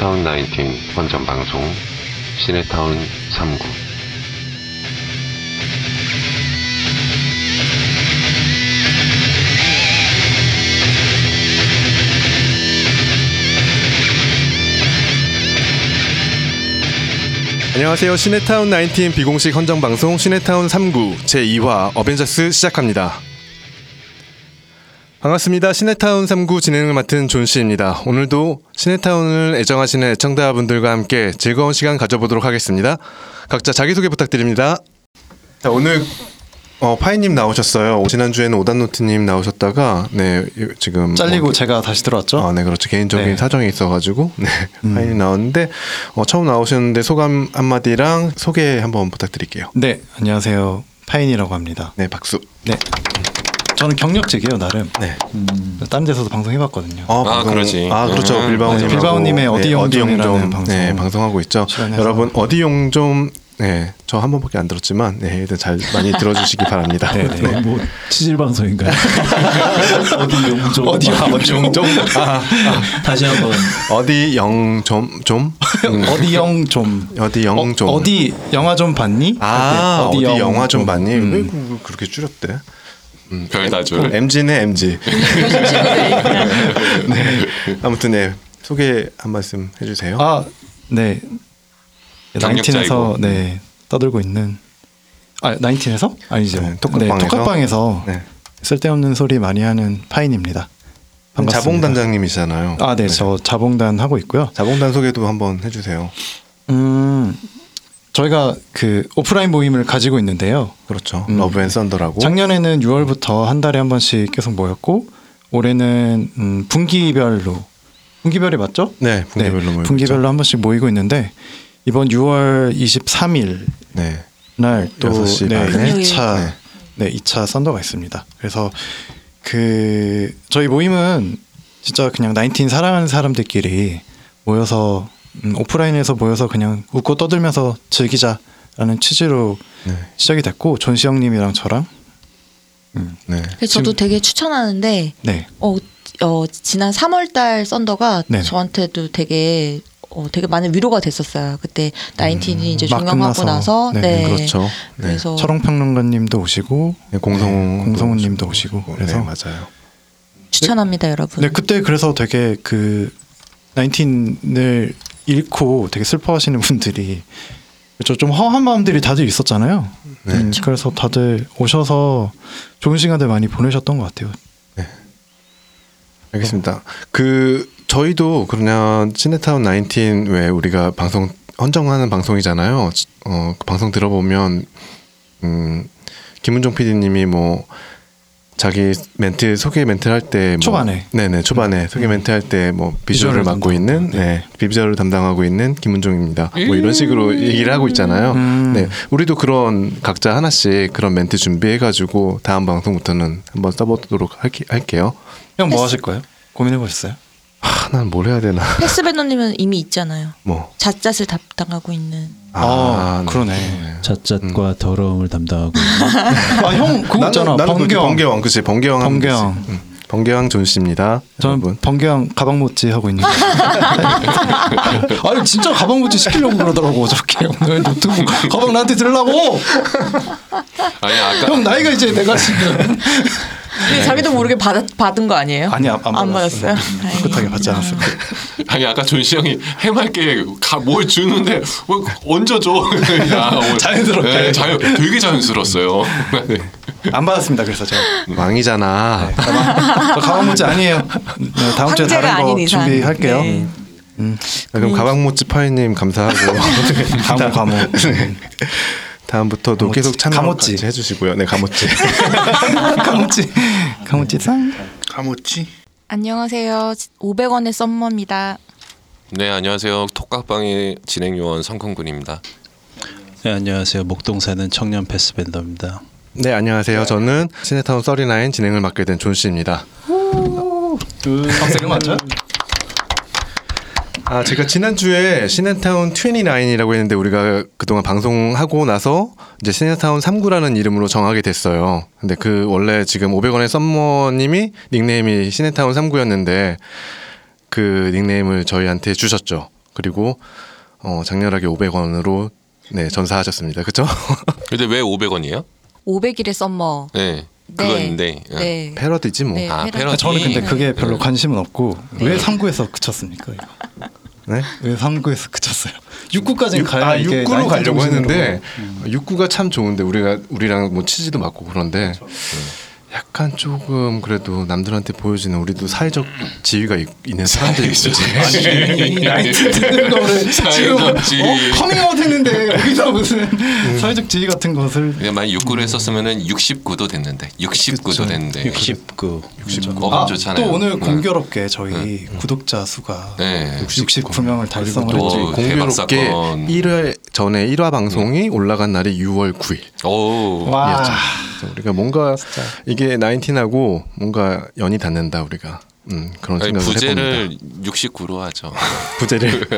시네타운 19 원전 방송 시네타운 3구 안녕하세요. 시네타운 19 비공식 헌정 방송 시네타운 3구 제2화 어벤져스 시작합니다. 반갑습니다. 시네타운 3구 진행을 맡은 존 씨입니다. 오늘도 시네타운을 애정하시는 애청자분들과 함께 즐거운 시간 가져보도록 하겠습니다. 각자 자기소개 부탁드립니다. 자, 오늘 어, 파인님 나오셨어요. 지난주에는 오단노트님 나오셨다가 네 지금 잘리고 어, 제가 다시 들어왔죠. 아, 네, 그렇죠. 개인적인 네. 사정이 있어가지고 네, 음. 파인이 나왔는데 어, 처음 나오셨는데 소감 한마디랑 소개 한번 부탁드릴게요. 네, 안녕하세요. 파인이라고 합니다. 네, 박수. 네. 저는 경력직이에요, 나름. 네. 다른 데서도 방송해봤거든요. 아, 그러지. 아, 그렇죠. 음. 빌바오님. 네, 빌바오님의 어디 용좀이라는 방송. 네, 방송하고 있죠. 출연해서. 여러분 어디 용좀 네, 저 한 번밖에 안 들었지만 네, 일단 잘 많이 들어주시기 바랍니다. 네, 네. 뭐 치질 방송인가요? 어디 용좀 어디 어디 용좀 다시 한번 어디 영좀 좀 음, 어디 영 좀. 어디 영 좀. 어, 디 영화 좀 봤니? 아, 할 어디, 때영 영화 좀 봤니? 음. 왜 그- 그렇게 줄였대? 별다줄 MZ네 MZ. 네. 아무튼 네 소개 한 말씀 해주세요. 아, 네. 나인틴에서. 네 떠들고 있는. 아, 나인틴에서? 아니죠. 네, 톡톡방에서. 네, 톡방에서 네. 쓸데없는 소리 많이 하는 파인입니다. 반갑습니다. 자봉 단장님이시잖아요. 아, 네, 저 자봉단 하고 있고요. 자봉단 소개도 한번 해주세요. 음, 저희가 그 오프라인 모임을 가지고 있는데요. 그렇죠. 음. 러브 앤 썬더라고. 작년에는 6월부터 한 달에 한 번씩 계속 모였고 올해는 음, 분기별로 분기별이 맞죠? 네, 분기별로 모이고 분기별로 한 번씩 모이고 있는데 이번 6월 23일 네. 날또 네, 반에? 2차 네. 네, 2차 썬더가 있습니다. 그래서 그 저희 모임은 진짜 그냥 나인틴 사랑하는 사람들끼리 모여서 음, 오프라인에서 모여서 그냥 웃고 떠들면서 즐기자라는 취지로 네. 시작이 됐고 존시 형님이랑 저랑 네. 그래서 저도 되게 추천하는데 네 어, 어 지난 3월달 썬더가 네네. 저한테도 되게 어, 되게 많은 위로가 됐었어요. 그때 나인틴이 이제 막 종영하고 끝나서. 나서 네, 네, 그렇죠. 네. 그래서 철옹평론가님도 오시고 네, 공성우 네, 공성우님도 오시고 그래서 네, 맞아요. 추천합니다, 여러분. 네 그때 그래서 되게 그 나인틴을 잃고 되게 슬퍼하시는 분들이 저좀 허한 마음들이 다들 있었잖아요. 네. 음, 그래서 다들 오셔서 좋은 시간들 많이 보내셨던 것 같아요. 알겠습니다. 그 저희도 그냥 시네타운 19왜 우리가 방송 헌정하는 방송이잖아요. 어, 그 방송 들어보면 음 김은종 PD님이 뭐 자기 멘트 소개 멘트를 할때 뭐, 초반에. 네네 초반에 소개 멘트 할 때 뭐 비주얼을 비주얼을 맡고 있는 담당하고, 네 비주얼을 담당하고 있는 김은종입니다. 뭐 이런 식으로 얘기를 하고 있잖아요. 음. 네 우리도 그런 각자 하나씩 그런 멘트 준비해가지고 다음 방송부터는 한번 써보도록 할게, 할게요. 형 뭐 하실 거예요? 고민해 보셨어요? 아, 난 뭘 해야 되나? 패스밴더님은 이미 있잖아요. 뭐. 잣잣을 담당하고 있는. 아, 네. 그러네. 잣잣과 더러움을 담당하고 아 형 그거 있잖아. 나는 번개왕. 번개왕, 그치 번개왕. 하면 번개왕. 되지. 응. 번개왕 존 씨입니다. 저는 여러분. 번개왕 가방 모찌 하고 있는. 아니 진짜 가방 모찌 시키려고 그러더라고 어저께 오늘 노트북 가방 나한테 들으려고. 아니 아까 형 나이가 이제 내가 지금 근데 자기도 모르게 받, 받은 거 아니에요? 아니 안, 안, 안 받았어요. 깨끗하게 받지 않았어요. 아니 아까 존시 형이 해맑게 가, 뭘 주는데 뭐 얹어줘 야, 뭐, 자연스럽게. 네, 자연 되게 자연스러웠어요. 네. 안 받았습니다. 그래서 제가 왕이잖아. 가방, 저 가방 모찌 아니에요. 네, 다음 주에 다른 거 이상. 준비할게요. 네. 아, 그럼 가방 모찌 파이님 감사하고 다음 과목. 다음부터도 가모찌. 계속 참여 가모찌. 해주시고요. 네, 가모찌. 가모찌 가모찌 상. 가모찌. 안녕하세요. 500원의 썸머입니다. 네 안녕하세요 톡각방의 진행 요원 성kun군입니다. 네, 안녕하세요. 목동 사는 청년 패스밴더입니다. 네, 안녕하세요. 저는 시네타운 39 진행을 맡게 된 존 씨입니다. 박세가 맞죠? 아, 제가 지난주에 시네타운 29이라고 했는데 우리가 그동안 방송하고 나서 이제 시네타운 3구라는 이름으로 정하게 됐어요. 근데 그 원래 지금 500원의 썸머님이 닉네임이 시네타운 3구였는데 그 닉네임을 저희한테 주셨죠. 그리고 어, 장렬하게 500원으로 네 전사하셨습니다. 그렇죠? 근데 왜 500원이에요? 500일의 썸머. 네. 네. 그건데. 네. 패러디지 뭐. 네, 아, 패러디. 패러디. 저는 근데 그게 별로 네. 관심은 없고 네. 왜 3구에서 그쳤습니까? 이거? 네? 왜 3구에서 그쳤어요? 6구까지는 가야 아, 이게 6구로 나이트 가려고. 했는데 6구가 참 좋은데 우리가 우리랑 뭐 취지도 맞고 그런데 약간 조금 그래도 남들한테 보여지는 우리도 사회적 지위가 있, 는 듣는 거를 지금. 어? 커밍아웃 했는데 여기서 무슨 음. 사회적 지위 같은 것을 그냥 만약 69를 했었으면은 69도 됐는데 69도 됐는데 69. 69금 아, 좋잖아요. 또 오늘 네. 공교롭게 저희 구독자 수가 네. 69명을 달성을 또 했죠. 대박 공교롭게 사건. 1회 전에 1화 방송이 올라간 날이 6월 9일. 오. 와. 우리가 뭔가 이게 나인틴하고 뭔가 연이 닿는다 우리가 음, 그런 생각을 부제를 해봅니다. 69로 하죠. 부제를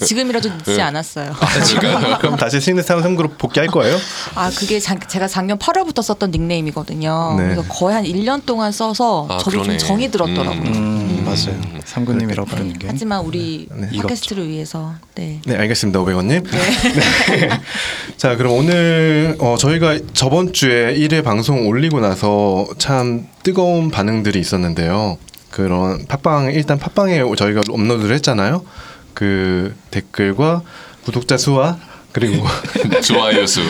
지금이라도 늦지 않았어요. 그럼 다시 시그니스타운 3그룹 복귀할 거예요? 아 그게 자, 제가 작년 8월부터 썼던 닉네임이거든요. 네. 그래서 거의 한 1년 동안 써서 아, 저도 그러네. 좀 정이 들었더라고요. 음. 음, 맞아요. 상구님이라고 부르는 게. 하지만 우리 네. 팟캐스트를 위해서 네. 네 알겠습니다 500원님 네. 자 그럼 오늘 어, 저희가 저번 주에 1회 방송 올리고 나서 참 뜨거운 반응들이 있었는데요 그런 팟빵 일단 팟빵에 저희가 업로드를 했잖아요 그 댓글과 구독자 수와 그리고 좋아요 수.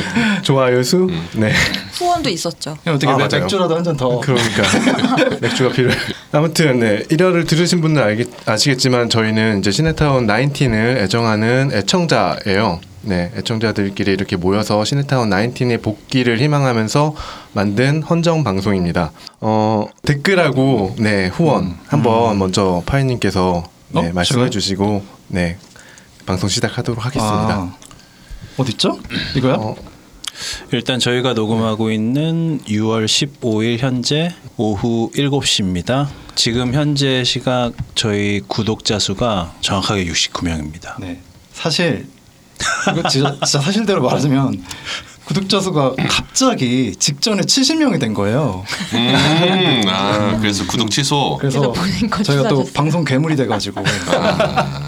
좋아요 수 네. 후원도 있었죠. 어떻게 아, 맥-. 맥주라도 한 잔 더. 그러니까 맥주가 필요해. 아무튼 네 1화를 들으신 분들 알겠, 아시겠지만 저희는 이제 시네타운 19을 애정하는 애청자예요. 네 애청자들끼리 이렇게 모여서 시네타운 19의 복귀를 희망하면서 만든 헌정 방송입니다. 어 댓글하고 네 후원 한번 먼저 파이님께서 네, 어? 말씀해 제가요? 주시고 네 방송 시작하도록 하겠습니다. 아, 어디 있죠? 이거요? 어, 일단 저희가 녹음하고 있는 6월 15일 현재 오후 7시입니다. 지금 현재 시각 저희 구독자 수가 정확하게 69명입니다. 네. 사실 이거 진짜, 진짜 사실대로 말하자면 구독자 수가 갑자기 직전에 70명이 된 거예요. 음, 아, 그래서 구독 취소. 그래서 저희가 또. 방송 괴물이 돼가지고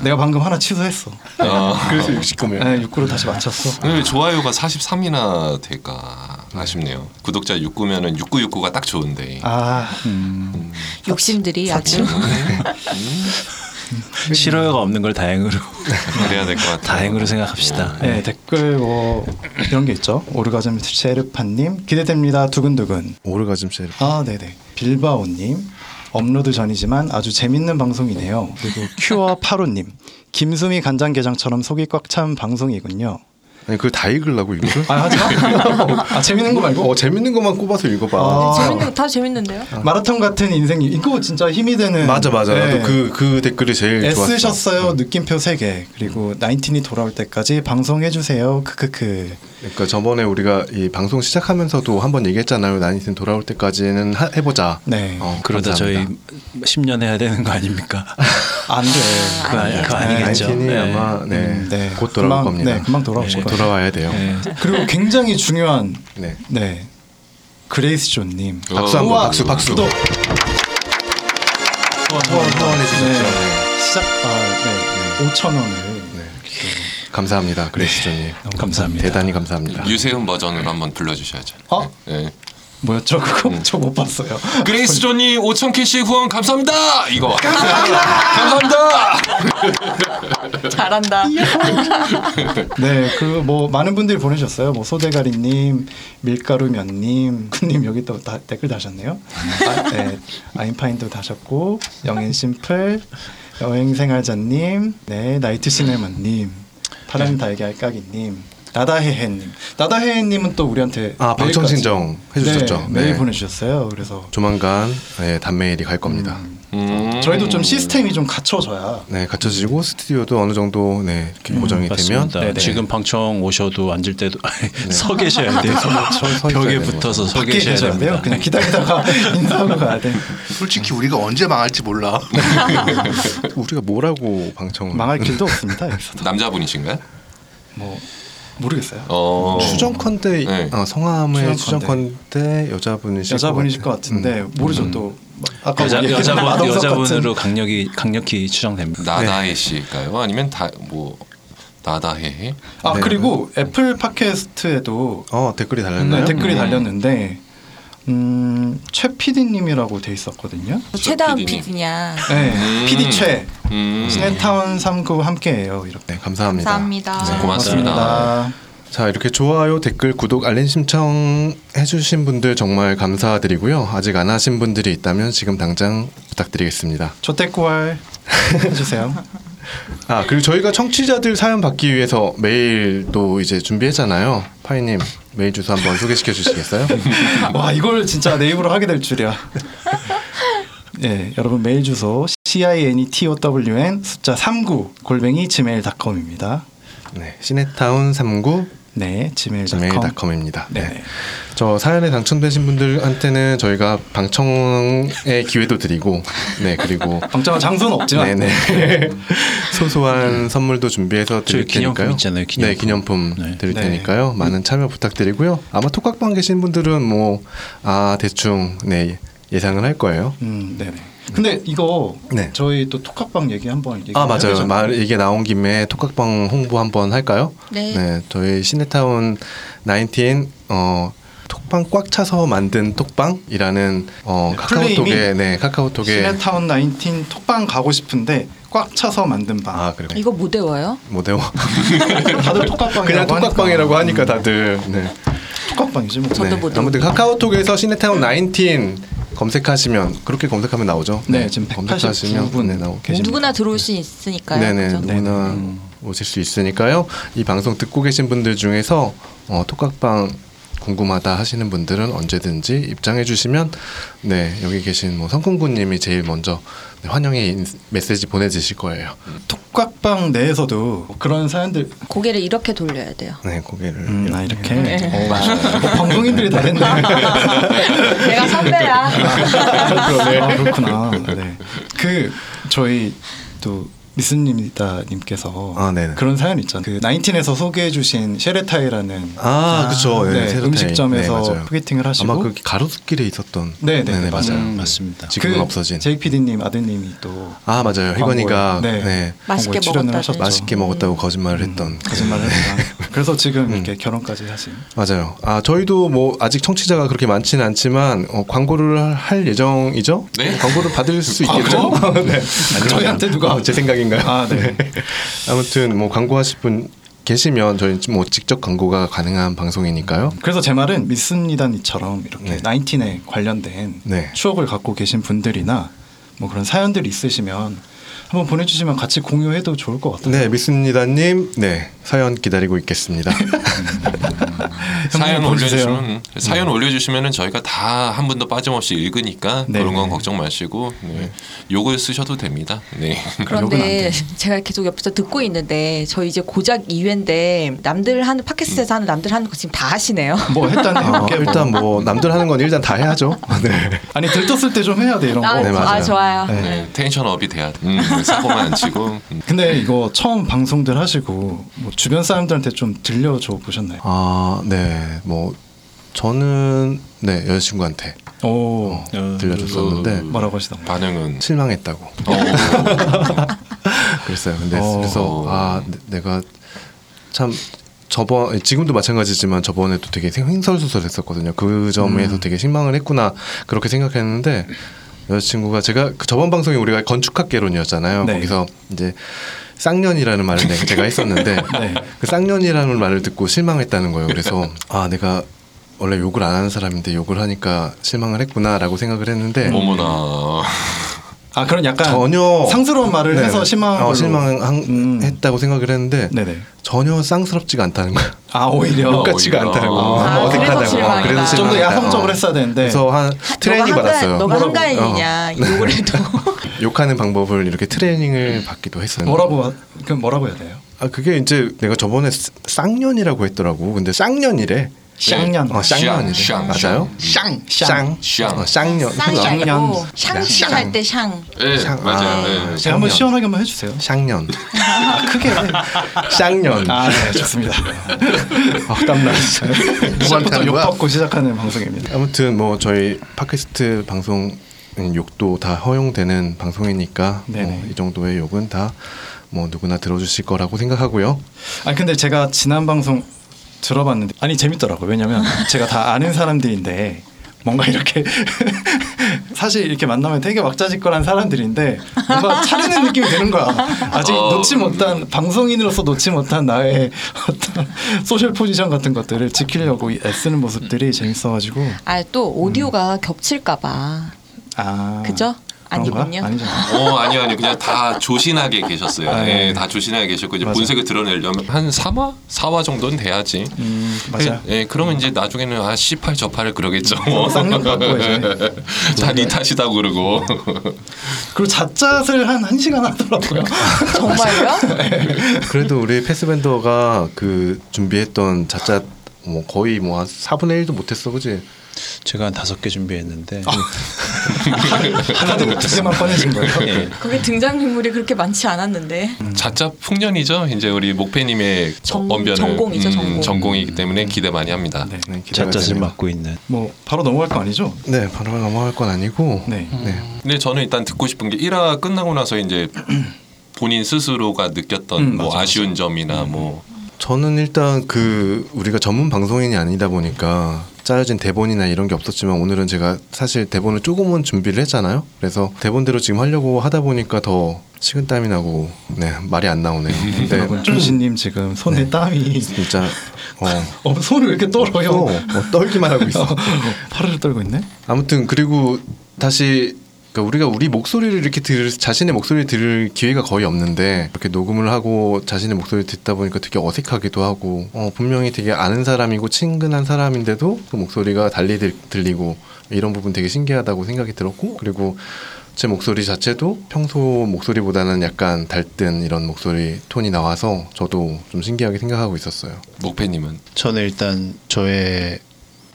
내가 방금 하나 취소했어. 아, 그래서 69명. 네, 6구로 다시 맞췄어. 왜 좋아요가 43이나 될까 아쉽네요. 구독자 69면은 6969가 딱 좋은데. 아, 욕심들이 아주 싫어요가 없는 걸 다행으로 그래야 될 것 같아요. 다행으로 생각합시다. 네 댓글 뭐 이런 게 있죠. 오르가즘 셰르파님 기대됩니다. 두근두근. 오르가즘 셀. 아, 네네. 빌바오님 업로드 전이지만 아주 재밌는 방송이네요. 그리고 큐어 파로님 김수미 간장게장처럼 속이 꽉 찬 방송이군요. 아니 그걸 다 읽으려고 이거를? 아 하지 마. 아 재밌는 거 말고 어 재밌는 것만 꼽아서 읽어봐. 아. 재밌는 다 재밌는데요. 마라톤 같은 인생 이거 진짜 힘이 되는. 맞아 맞아. 네. 나도 그 그 댓글이 제일 좋았어. 애쓰셨어요 느낌표 3개 그리고 나인틴이 돌아올 때까지 방송해주세요 크크크 그러니까 저번에 우리가 이 방송 시작하면서도 한번 얘기했잖아요. 나인틴 돌아올 때까지는 하, 해보자. 네 어, 그러다 저희 감사합니다. 10년 해야 되는 거 아닙니까? 안 돼 그거, 아니, 그거 아니겠죠. 나인틴이 네. 아마 네, 음, 네. 곧 돌아올 금방- 겁니다. 네, 금방 돌아올 곧 거예요. 돌아와야 돼요. 네. 그리고 굉장히 중요한 네. 네 그레이스 존님 박수 한번 박수 박수. 구독 후원 후원해 주셨죠. 네. 네. 시작 아 네 5천 원을 감사합니다, 그레이스존님. 감사합니다. 대단히 감사합니다. 유세훈 버전으로 한번 불러주셔야죠. 어 네. 뭐였죠 그거 저못 봤어요 그레이스 존이 5천 캐시 후원 감사합니다. 이거 감사합니다. 잘한다. 네, 그 뭐 많은 분들이 보내셨어요. 뭐 소대가리님, 밀가루면님, 군님 여기 또 다, 댓글 다셨네요. 아, 네, 아인파인도 다셨고 영앤 심플, 여행생활자님, 네 나이트 시네마님, 파란 달걀 까기님, 나다헤헤님, 나다헤헤님은 또 우리한테 아 방청 신청 해주셨죠. 네, 메일 네. 보내주셨어요. 그래서 조만간 네, 단메일이 갈 겁니다. 음. 저희도 좀 시스템이 좀 갖춰져야 네, 갖춰지고 스튜디오도 어느 정도 네 이렇게 고정이 되면 음, 맞습니다. 네네. 지금 방청 오셔도 앉을 때도 서 계셔야 돼요. 서- 서 벽에 붙어서 서 계셔야 계셔야 됩니다. 돼요. 그냥 기다리다가 인사하고 가야 돼. 솔직히 우리가 언제 망할지 몰라. 우리가 뭐라고 방청을 망할 길도 없습니다. 여기서 남자분이신가요? 뭐 모르겠어요. 어. 추정컨대 네. 어, 성함의 추정컨대. 추정컨대 여자분이실 여자분이실 것 같아요. 같은데 음. 모르죠 음. 또 아까 여자 얘기했던 여자분 여자분으로 같은 강력히 강력히 추정됩니다. 나다해 씨일까요? 아니면 다뭐 나다해? 아 네. 그리고 애플 팟캐스트에도 어 댓글이 달렸나요? 네, 댓글이 음. 달렸는데 음, 최 PD님이라고 돼 있었거든요. 최다은 PD님. PD냐. 네, 음. PD 최 음. 시네타운 3구 함께해요. 이렇게. 네, 감사합니다. 감사합니다. 네, 고맙습니다. 자 이렇게 좋아요, 댓글, 구독, 알림 신청 해주신 분들 정말 감사드리고요. 아직 안 하신 분들이 있다면 지금 당장 부탁드리겠습니다. 조태구알 해주세요. 아 그리고 저희가 청취자들 사연 받기 위해서 메일도 이제 준비했잖아요. 파이님 메일 주소 한번 소개시켜 주시겠어요? 와 이걸 진짜 내 입으로 하게 될 줄이야. 예, 여러분 메일 주소 c i n e t o w n 숫자 39 골뱅이 gmail.com입니다. 네, 시네타운 39 네, gmail.com. gmail.com입니다. 네. 네. 저 사연에 당첨되신 분들한테는 저희가 방청의 기회도 드리고, 네 그리고 방청한 장소는 없지만 네네 소소한 선물도 준비해서 드릴 테니까요. 있잖아요, 기념품. 네 기념품 네. 드릴 네. 테니까요. 많은 참여 부탁드리고요. 아마 톡각방 계신 분들은 뭐 아 대충 네 예상을 할 거예요. 음, 네네. 근데 이거 네. 저희 또 톡학방 얘기 한번 얘기 아 맞아요. 말 얘기 나온 김에 톡각방 홍보 한번 할까요? 네. 저희 시네타운 19 어. 톡방 꽉 차서 만든 톡방이라는 어, 네, 카카오톡에 네 카카오톡에 시네타운 19 톡방 가고 싶은데 꽉 차서 만든 방. 아 그래 이거 못 외워요? 못 외워 다들 톡학방이라고 그냥 톡각방이라고 하니까 음, 다들 네. 톡학방이지 뭐. 저도 못 아무튼 카카오톡에서 시네타운 19 검색하시면 그렇게 검색하면 나오죠. 네, 지금 검색하시면 189분 네, 나오 계십니다. 누구나 들어올 수 있으니까요. 네네 그죠? 누구나 오실 수 있으니까요. 이 방송 듣고 계신 분들 중에서 어, 톡각방 궁금하다 하시는 분들은 언제든지 입장해 주시면 네 여기 계신 뭐 성kun구님이 제일 먼저 네, 환영의 인- 메시지 보내주실 거예요. 톡각방 내에서도 그런 사연들 고개를 이렇게 돌려야 돼요. 네 고개를 음, 아 이렇게 네. 어, 어, 방송인들이 다 됐네. 내가 선배야. 아, 그렇구나. 네. 그 저희 또 미스님이다님께서 아, 네네. 그런 사연 있잖아요. 그 나인틴에서 소개해주신 쉐레타이라는 아, 그렇죠. 네, 네. 음식점에서 네. 소개팅을 하시고 아마 그 가로수길에 있었던 네, 네, 네네, 맞아요. 음, 맞습니다. 지금은 없어진. JPD님 아드님이 또 아 맞아요. 혜건이가 네. 네. 맛있게. 하셨죠. 맛있게 먹었다고 거짓말을 했던 거짓말을 했지만 그래서 지금 이렇게 결혼까지 하신 맞아요. 아 저희도 뭐 아직 청취자가 그렇게 많지는 않지만 어, 광고를 할 예정이죠. 네. 광고를 받을 수 있겠죠. 네. 저희한테 누가 어, 제 생각인 가요? 아, 네. 아무튼 뭐 광고하실 분 계시면 저희 뭐 직접 광고가 가능한 방송이니까요. 그래서 제 말은 미스니다니처럼 이렇게 네. 나인틴에 관련된 네. 추억을 갖고 계신 분들이나 뭐 그런 사연들이 있으시면 한번 보내주시면 같이 공유해도 좋을 것 같아요. 네, 미스니다님, 네 사연 기다리고 있겠습니다. 사연 보여주세요. 올려주시면 사연 올려주시면은 저희가 다 한 분도 빠짐없이 읽으니까 네. 그런 건 걱정 마시고 네. 욕을 쓰셔도 됩니다. 네. 그런데 제가 계속 옆에서 듣고 있는데 저 이제 고작 2회인데 남들 하는 팟캐스트에서 하는 남들 하는 거 지금 다 하시네요. 뭐 일단 어. 일단 뭐 남들 하는 건 일단 다 해야죠. 네. 아니 들떴을 때 좀 해야 돼 이런 거. 아, 네, 맞아요. 아, 좋아요. 네. 네, 텐션 업이 돼야 돼. 음, 사고만 안 치고. 음. 근데 이거 처음 방송들 하시고 뭐 주변 사람들한테 좀 들려줘 보셨나요? 아, 네, 뭐 저는 네 여자친구한테 오 어, 들려줬었는데 뭐라고 하시던가요? 반응은 실망했다고. 그랬어요. 근데 어. 그래서 아 내- 내가 참 저번 지금도 마찬가지지만 저번에도 되게 횡설수설했었거든요. 그 점에서 음. 되게 실망을 했구나 그렇게 생각했는데 여자친구가 제가 그 저번 방송에 우리가 건축학개론이었잖아요. 네. 거기서 이제 쌍년이라는 말을 내가 제가 했었는데 네. 그 쌍년이라는 말을 듣고 실망했다는 거예요. 그래서 아 내가 원래 욕을 안 하는 사람인데 욕을 하니까 실망을 했구나라고 생각을 했는데 어머나. 아 그런 약간 전혀 상스러운 말을 네. 해서 실망한 어. 실망했다고 음. 생각을 했는데 네네. 전혀 쌍스럽지가 않다는 거야. 아 오히려 오히려. 않다고. 아, 그래서 어색하다고. 그래서 좀더 실망이다. 야성적으로 어. 했어야 되는데 그래서 한 트레이닝 받았어요. 너가? 한가인이냐 욕을 해도 욕하는 방법을 이렇게 트레이닝을 받기도 했어요. 뭐라고 하- 그럼 뭐라고 해야 돼요? 아 그게 이제 내가 저번에 쌍- 쌍년이라고 했더라고. 근데 쌍년이래. 쌍년. 어, 쌍년이래. 쌍, 맞아요? 쌍, 쌍. 쌍. 어, 쌍년. 쌍이 아니고 쌍. 샹시 할때 샹. 네, 쌍. 맞아요. 아. 네. 제가 한번 시원하게 한번 해주세요. 쌍년. 아, 크게. 쌍년. 아, 네, 좋습니다. 아, 땀나. 시작부터 욕 받고 시작하는 방송입니다. 아무튼 뭐 저희 팟캐스트 방송에 욕도 다 허용되는 방송이니까. 뭐 이 정도의 욕은 다 뭐 누구나 들어주실 거라고 생각하고요. 아니 근데 제가 지난 방송 들어봤는데 아니 재밌더라고요. 왜냐면 제가 다 아는 사람들인데 뭔가 이렇게 사실 이렇게 만나면 되게 왁자지껄한 사람들인데 뭔가 차리는 느낌이 드는 거야. 아직 어. 놓지 못한 방송인으로서 놓지 못한 나의 어떤 소셜 포지션 같은 것들을 지키려고 애쓰는 모습들이 재밌어가지고 아 또 오디오가 겹칠까봐 아 그죠? 아니군요. 어 아니요 아니요 그냥 다 조신하게 계셨어요. 아, 예, 네. 다 조신하게 계셨고 이제 맞아. 본색을 드러내려면 한 3화 4화 정도는 돼야지. 음 맞아요. 예, 그러면 이제 나중에는 아 18, 저팔을 그러겠죠. 뭐. 받고 이제. 자니 탓이다 그러고. 그리고 잣잣을 한 1시간 하더라고요. 정말요? 그래도 우리 패스밴더가 그 준비했던 자짜 뭐 거의 뭐 한 4분의 1도 못했어, 그지? 제가 한 다섯 개 준비했는데 다들 두개만 꺼내신 거예요. 예. 거기 등장 인물이 그렇게 많지 않았는데 자짜 풍년이죠. 이제 우리 목패님의 전- 언변을 전공이죠, 전공. 전공이기 때문에 기대 많이 합니다. 네. 네, 되네요. 맡고 있는 뭐 바로 넘어갈 거 아니죠? 네, 바로 넘어갈 건 아니고. 네. 네. 근데 저는 일단 듣고 싶은 게 1화 끝나고 나서 이제 본인 스스로가 느꼈던 음, 뭐 맞아, 맞아. 아쉬운 점이나 뭐 저는 일단 그 우리가 전문 방송인이 아니다 보니까 짜여진 대본이나 이런 게 없었지만 오늘은 제가 사실 대본을 조금은 준비를 했잖아요. 그래서 대본대로 지금 하려고 하다 보니까 더 식은땀이 나고 네 말이 안 나오네요. 근데 여러분 준신님 지금 손에 땀이 진짜 어, 어, 손을 왜 이렇게 떨어요? 또, 어, 떨기만 하고 있어. 팔을 떨고 있네. 아무튼 그리고 다시 그러니까 우리가 우리 목소리를 이렇게 들 자신의 목소리를 들을 기회가 거의 없는데 이렇게 녹음을 하고 자신의 목소리를 듣다 보니까 되게 어색하기도 하고 어, 분명히 되게 아는 사람이고 친근한 사람인데도 그 목소리가 달리 들, 들리고 이런 부분 되게 신기하다고 생각이 들었고 그리고 제 목소리 자체도 평소 목소리보다는 약간 달뜬 이런 목소리 톤이 나와서 저도 좀 신기하게 생각하고 있었어요. 목패님은 저는 일단 저의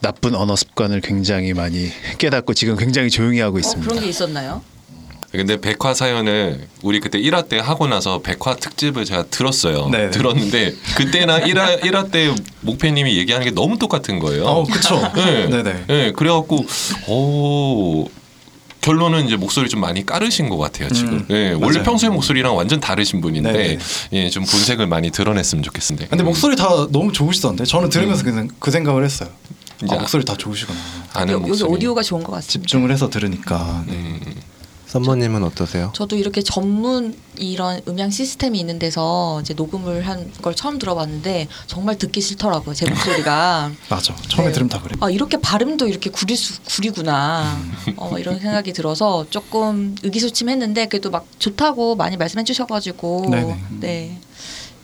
나쁜 언어 습관을 굉장히 많이 깨닫고 지금 굉장히 조용히 하고 어, 있습니다. 그런 게 있었나요? 근데 백화 사연을 우리 그때 1화 때 하고 나서 백화 특집을 제가 들었어요. 네네. 들었는데 그때나 1화 1화 때 목패님이 얘기하는 게 너무 똑같은 거예요. 어, 그쵸. 네. 네네. 네, 그래갖고 오 결론은 이제 목소리 좀 많이 까르신 것 같아요 지금. 음, 네, 원래. 평소의 목소리랑 완전 다르신 분인데 네네. 예, 좀 본색을 많이 드러냈으면 좋겠습니다. 근데 목소리 다 너무 좋으시던데 저는 들으면서 그, 그 생각을 했어요. 이제 아, 목소리 다 좋으시구나. 아는 여기 목소리. 오디오가 좋은 것 같습니다. 집중을 해서 들으니까. 네. 음, 썸머님은 어떠세요? 저도 이렇게 전문 이런 음향 시스템이 있는 데서 이제 녹음을 한 걸 처음 들어봤는데 정말 듣기 싫더라고요 제 목소리가. 맞아. 처음에 네. 들으면 다 그래. 아 이렇게 발음도 이렇게 구리 수, 구리구나 어, 이런 생각이 들어서 조금 의기소침했는데 그래도 막 좋다고 많이 말씀해 주셔가지고 네네. 네.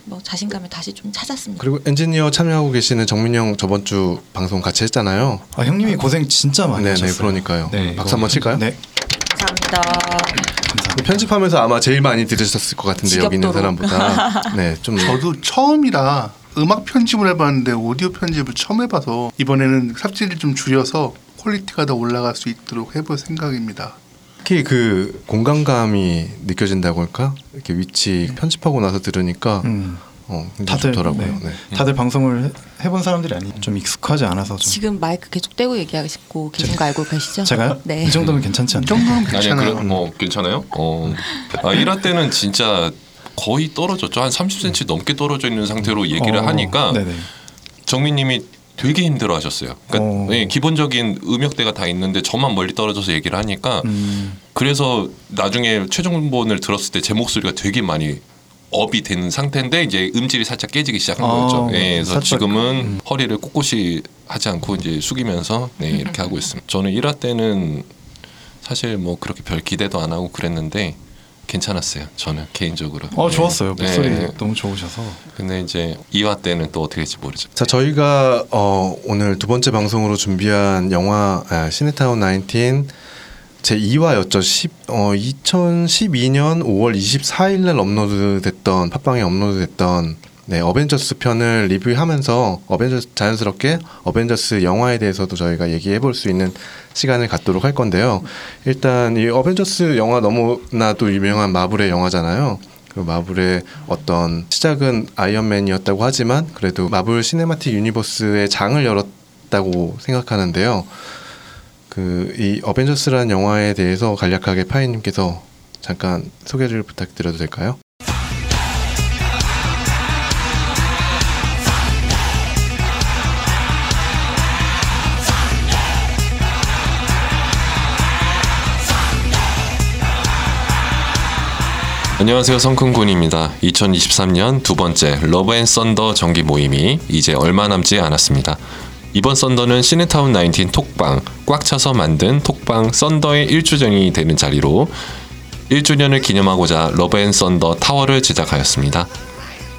뭐 자신감을 다시 좀 찾았습니다. 그리고 엔지니어 참여하고 계시는 정민영 저번 주 방송 같이 했잖아요. 아 형님이 고생 진짜 많이 네네, 하셨어요. 그러니까요. 네, 박수 한번 칠까요? 네. 감사합니다. 감사합니다. 편집하면서 아마 제일 많이 들으셨을 것 같은데 여기 있는 지겹도록. 사람보다 네, 좀 저도 처음이라 음악 편집을 해봤는데 오디오 편집을 처음 해봐서 이번에는 삽질을 좀 줄여서 퀄리티가 더 올라갈 수 있도록 해볼 생각입니다. 특히 그 공간감이 느껴진다고 할까? 이렇게 위치 편집하고 나서 들으니까 음. 어, 다들 좋더라고요. 네. 네. 다들 방송을 해- 해본 사람들이 아니 좀 익숙하지 않아서 좀 지금 마이크 계속 떼고 얘기하고 계신 거 알고 계시죠? 제가요? 네. 이 정도면 괜찮지 이 않나요? 정도면 아니 괜찮아요. 그래 뭐 괜찮아요? 어. 아 1화 때는 진짜 거의 떨어졌죠. 한 30cm 넘게 떨어져 있는 상태로 얘기를 어, 하니까 네네. 정민님이 되게 힘들어 하셨어요. 그러니까 어. 예, 기본적인 음역대가 다 있는데 저만 멀리 떨어져서 얘기를 하니까 음, 그래서 나중에 최종본을 들었을 때 제 목소리가 되게 많이 업이 된 상태인데 이제 음질이 살짝 깨지기 시작한 아, 거죠. 예, 그래서 살짝, 지금은 음. 허리를 꼿꼿이 하지 않고 이제 숙이면서 네, 이렇게 하고 있습니다. 저는 1화 때는 사실 뭐 그렇게 별 기대도 안 하고 그랬는데 괜찮았어요. 저는 개인적으로. 어 네. 좋았어요. 목소리 네. 너무 좋으셔서. 근데 이제 2화 때는 또 어떻게 될지 모르죠. 자 저희가 어, 오늘 두 번째 방송으로 준비한 영화 아, 시네타운 19 제 2화였죠. 10, 어, 2012년 5월 24일 날 업로드됐던 팟빵에 업로드됐던 네, 어벤져스 편을 리뷰하면서 어벤져스 자연스럽게 어벤져스 영화에 대해서도 저희가 얘기해 볼 수 있는 시간을 갖도록 할 건데요. 일단 이 어벤져스 영화 너무나도 유명한 마블의 영화잖아요. 그 마블의 어떤 시작은 아이언맨이었다고 하지만 그래도 마블 시네마틱 유니버스의 장을 열었다고 생각하는데요. 그그이 어벤져스라는 영화에 대해서 간략하게 파이님께서 잠깐 소개를 부탁드려도 될까요? 안녕하세요 성큰군입니다. 2023년 두 번째 러브 앤 썬더 정기 모임이 이제 얼마 남지 않았습니다. 이번 썬더는 시네타운 19 톡방 꽉 차서 만든 톡방 썬더의 1주년이 되는 자리로 1주년을 기념하고자 러브 앤 썬더 타월을 제작하였습니다.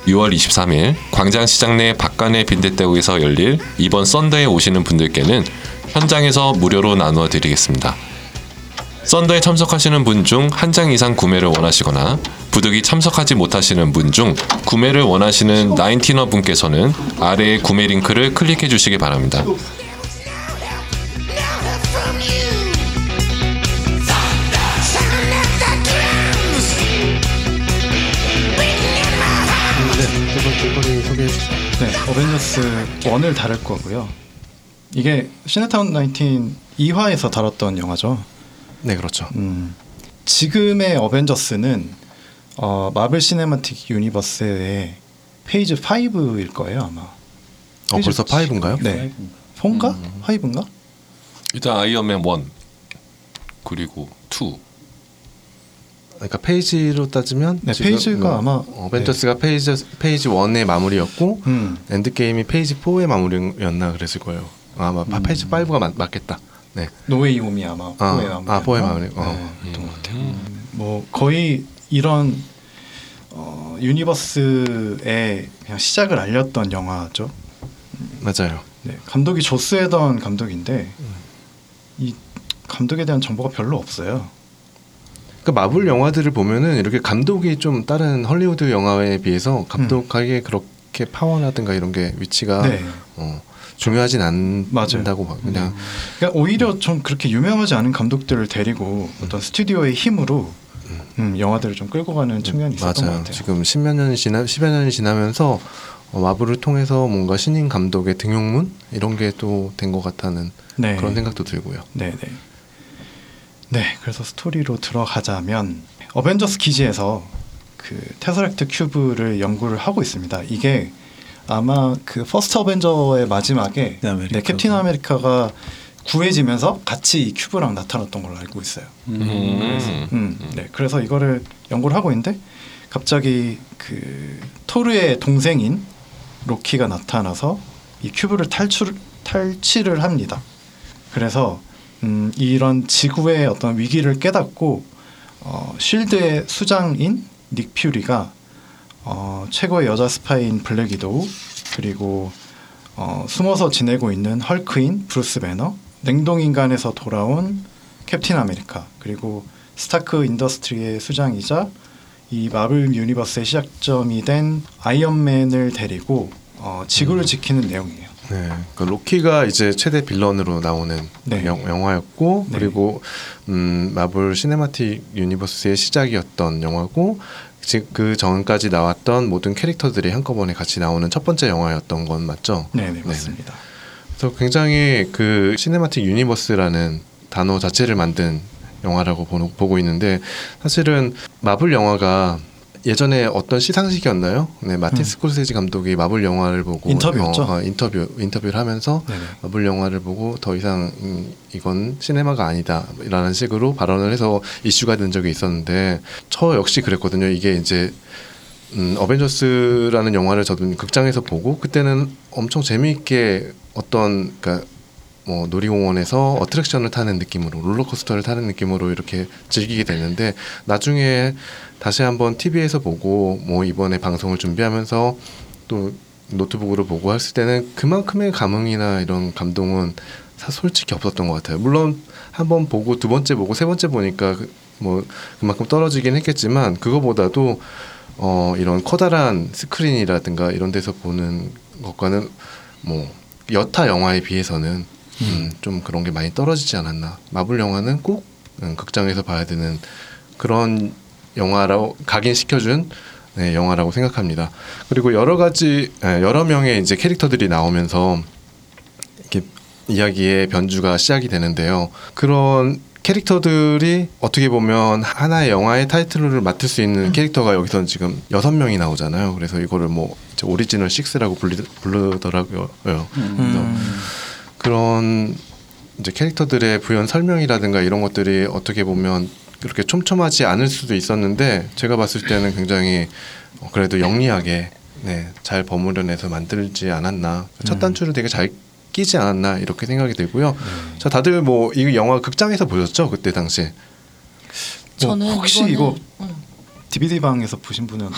6월 23일 광장시장 내 박가네 빈대떡에서 열릴 이번 썬더에 오시는 분들께는 현장에서 무료로 나누어 드리겠습니다. 썬더에 참석하시는 분 중 한 장 이상 구매를 원하시거나 부득이 참석하지 못하시는 분 중 구매를 원하시는 나인티너 분께서는 아래의 구매 링크를 클릭해 주시기 바랍니다. 네. 네, 어벤져스 1을 다룰 거고요. 이게 시네타운 19 2화에서 다뤘던 영화죠. 네, 그렇죠. 음, 지금의 어벤져스는 어, 마블 시네마틱 유니버스의 phase 5일 거예요 아마. 어, 벌써 5인가요? 네. 4인가? 5인가? 일단 아이언맨 1 그리고 2 그러니까 phase로 따지면 네, phase가 뭐 아마- 어벤져스가 phase phase 1의 마무리였고 음. 엔드 게임이 phase 4의 마무리였나 그랬을 거예요. 아, 아마 음. phase 5가 맞, 맞겠다. 네. 노웨이 홈이 아마 아, 4의 마무리. 아, 4의 마무리. 어. 네, 것 같아요. 뭐 거의 이런 어, 유니버스의 그냥 시작을 알렸던 영화죠. 맞아요. 네, 감독이 조스 웨던 감독인데 이 감독에 대한 정보가 별로 없어요. 그 마블 영화들을 보면은 이렇게 감독이 좀 다른 헐리우드 영화에 비해서 감독하기에 그렇게 파워라든가 이런 게 위치가 네. 어, 중요하진. 않다고 봐. 그냥 그러니까 오히려 좀 그렇게 유명하지 않은 감독들을 데리고 어떤 스튜디오의 힘으로 음, 영화들을 좀 끌고 가는 측면이 있었던 것 맞아요. 같아요. 지금 십몇 년이 지나 십여 년이 지나면서 어, 마블을 통해서 뭔가 신인 감독의 등용문 이런 게 또 된 것 같다는 네. 그런 생각도 들고요. 네, 네. 네, 그래서 스토리로 들어가자면 어벤져스 기지에서 그 테서렉트 큐브를 연구를 하고 있습니다. 이게 아마 그 퍼스트 어벤져의 마지막에 캡틴 아메리카가. 네, 캡틴 아메리카가 구해지면서 같이 이 큐브랑 나타났던 걸로 알고 있어요. 음. 음, 네. 그래서 이거를 연구를 하고 있는데 갑자기 그 토르의 동생인 로키가 나타나서 이 큐브를 탈출 탈취를 합니다. 그래서 음, 이런 지구의 어떤 위기를 깨닫고 어, 쉴드의 수장인 닉 퓨리가 어, 최고의 여자 스파이인 블랙 위도우 그리고 어, 숨어서 지내고 있는 헐크인 브루스 배너 냉동 인간에서 돌아온 캡틴 아메리카 그리고 스타크 인더스트리의 수장이자 이 마블 유니버스의 시작점이 된 아이언맨을 데리고 어, 지구를 지키는 내용이에요. 네, 그 로키가 이제 최대 빌런으로 나오는 네. 영, 영화였고 네. 그리고 음, 마블 시네마틱 유니버스의 시작이었던 영화고 즉 그 전까지 나왔던 모든 캐릭터들이 한꺼번에 같이 나오는 첫 번째 영화였던 건 맞죠? 네, 네 맞습니다. 그래서 굉장히 그 시네마틱 유니버스라는 단어 자체를 만든 영화라고 보, 보고 있는데 사실은 마블 영화가 예전에 어떤 시상식이었나요? 네, 마틴 음. 스콜세지 감독이 마블 영화를 보고 인터뷰였죠. 어, 어, 인터뷰 인터뷰를 하면서 네네. 마블 영화를 보고 더 이상 음, 이건 시네마가 아니다라는 식으로 발언을 해서 이슈가 된 적이 있었는데 저 역시 그랬거든요. 이게 이제 음, 어벤져스라는 영화를 저도 극장에서 보고 그때는 엄청 재미있게 어떤 그러니까 뭐 놀이공원에서 어트랙션을 타는 느낌으로 롤러코스터를 타는 느낌으로 이렇게 즐기게 됐는데 나중에 다시 한번 TV에서 보고 뭐 이번에 방송을 준비하면서 또 노트북으로 보고 했을 때는 그만큼의 감흥이나 이런 감동은 사 솔직히 없었던 것 같아요. 물론 한번 보고 두 번째 보고 세 번째 보니까 그- 뭐 그만큼 떨어지긴 했겠지만 그거보다도 어 이런 커다란 스크린이라든가 이런 데서 보는 것과는 뭐 여타 영화에 비해서는 음, 좀 그런 게 많이 떨어지지 않았나. 마블 영화는 꼭 음, 극장에서 봐야 되는 그런 영화라고 각인시켜준 네, 영화라고 생각합니다. 그리고 여러 가지 예, 여러 명의 이제 캐릭터들이 나오면서 이렇게 이야기의 변주가 시작이 되는데요. 그런 캐릭터들이 어떻게 보면 하나의 영화의 타이틀을 맡을 수 있는 캐릭터가 여기서는 지금 여섯 명이 나오잖아요. 그래서 이거를 뭐 오리지널 6라고 불리, 부르더라고요. 그래서 그런 이제 캐릭터들의 부연 설명이라든가 이런 것들이 어떻게 보면 그렇게 촘촘하지 않을 수도 있었는데 제가 봤을 때는 굉장히 어, 그래도 영리하게 네, 잘 버무려내서 만들지 않았나 첫 단추를 되게 잘 끼지 않았나 이렇게 생각이 들고요. 자 다들 뭐 이 영화 극장에서 보셨죠 그때 당시? 저는 뭐 혹시 이거는- 이거 응. DVD 방에서 보신 분은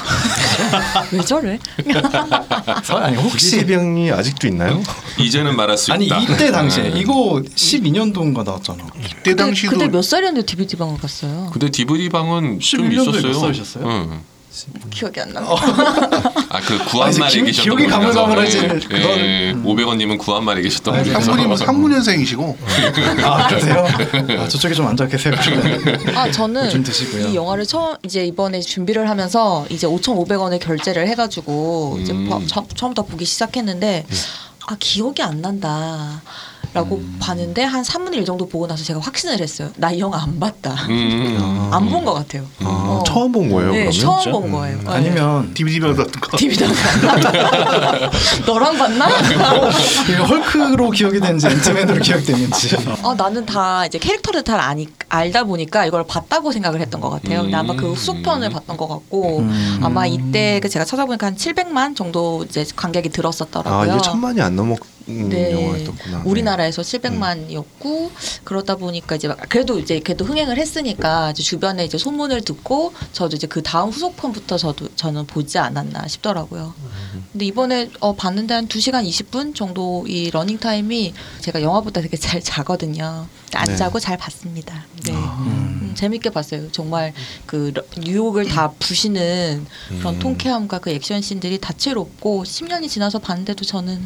왜 저래? 아니 혹시 혹시 병이 아직도 있나요? 이제는 말할 수 아니 있다. 이때 당시에 음. 이거 12년도인가 나왔잖아. 그때 그때, 당시도 그때 몇 살이었는데 DVD 방을 갔어요? 근데 DVD 방은 좀 11년도에 몇 있었어요. 살이셨어요? 응. 기억이 안 나. 아그 구한말에 기억- 계셨던 기억이. 가물가물하지. 예, 그건- 예, 500원님은 구한말에 계셨던 분이라서. 상무님은 상무년생이시고 아 그러세요? 아, 저쪽에 좀 앉아 계세요. 아 저는 좀 드시고요. 이 영화를 처음 이제 이번에 준비를 하면서 이제 5,500원에 결제를 해가지고 이제 음. 처, 처음부터 보기 시작했는데 아 기억이 안 난다. 라고 음. 봤는데 한 3분의 1 정도 보고 나서 제가 확신을 했어요. 나 이 영화 안 봤다. 음. 안본 것 같아요. 아, 어. 처음 본 거예요 네, 그러면? 처음 본 거예요. 네. 아니면 DVD 방에서 봤던 거. TV다. 너랑 봤나? 헐크로 기억이 되는지 앤트맨으로 기억되는지. 아 나는 다 이제 캐릭터를 다 아니, 알다 보니까 이걸 봤다고 생각을 했던 것 같아요. 근데 아마 그 음. 후속편을 봤던 것 같고 음. 아마 이때 그 제가 찾아보니까 한 700만 정도 이제 관객이 아 들었었더라고요. 이게 천만이 안 넘은 네. 영화였었구나. 네. 우리나라에서 700만이었고 그러다 보니까 이제 막 그래도 이제 그래도 흥행을 했으니까 이제 주변에 이제 소문을 듣고 저도 이제 그 다음 후속편부터 저도 저는 보지 않았나 싶더라고요. 근데 이번에 어 봤는데 한 2시간 20분 정도 이 러닝 타임이 제가 영화보다 되게 잘 자거든요. 안 네. 자고 잘 봤습니다. 네. 음. 음, 재밌게 봤어요. 정말 그 러- 뉴욕을 다 부시는 그런 음. 통쾌함과 그 액션 씬들이 다채롭고 10년이 지나서 봤는데도 저는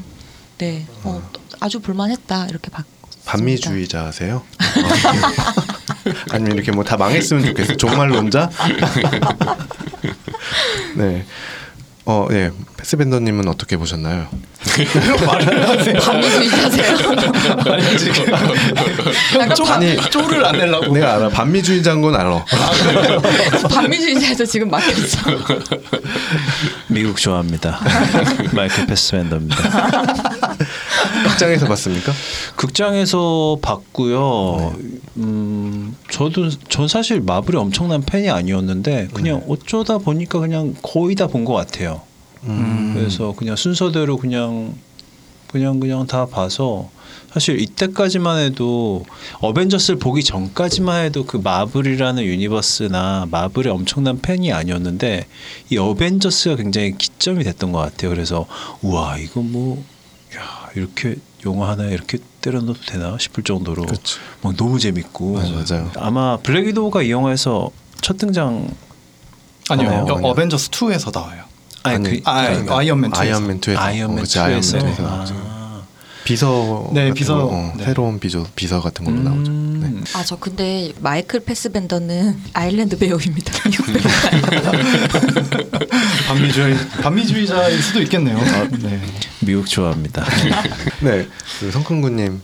네 어, 아주 볼만했다 이렇게 봤. 반미주의자세요? 아니면 이렇게 뭐 다 망했으면 좋겠어요. 종말론자? 네. 어, 네. 패스벤더님은 어떻게 보셨나요? 반미주의자세요. 아니 지금 쪼, 아니, 쪼를 안 내려고. 내가 알아. 반미주의자인 건 알아. 반미주의자에서 지금 막혔어. 미국 좋아합니다. 마이클 패스밴더입니다. 극장에서 봤습니까? 극장에서 봤고요. 음, 저도 전 사실 마블의 엄청난 팬이 아니었는데 그냥 어쩌다 보니까 그냥 거의 다 본 것 같아요. 음. 그래서 그냥 순서대로 그냥 그냥 그냥 다 봐서 사실 이때까지만 해도 어벤져스를 보기 전까지만 해도 그 마블이라는 유니버스나 마블의 엄청난 팬이 아니었는데 이 어벤져스가 굉장히 기점이 됐던 것 같아요. 그래서 우와 이거 뭐 야, 이렇게 영화 하나에 이렇게 때려 넣어도 되나 싶을 정도로 그치. 막 너무 재밌고 맞아요, 맞아요. 아마 블랙 위도우가 이 영화에서 첫 등장 아니요. 어, 어, 아니요. 어벤져스 2에서 나와요. 아니, 아니, 그, 아, 아이언맨 2에서. 아이언맨 2에서. 아이언맨 어, 그치, 2에서 아이언맨 2에서 아. 비서 네, 비서. 거, 어, 네. 새로운 비서 비서 같은 걸로 나오죠. 네. 음. 아저 근데 마이클 패스벤더는 아일랜드 배우입니다. 반미주의 반미주의자일 수도 있겠네요. 네. 미국 좋아합니다. 네, 그 성큰구님.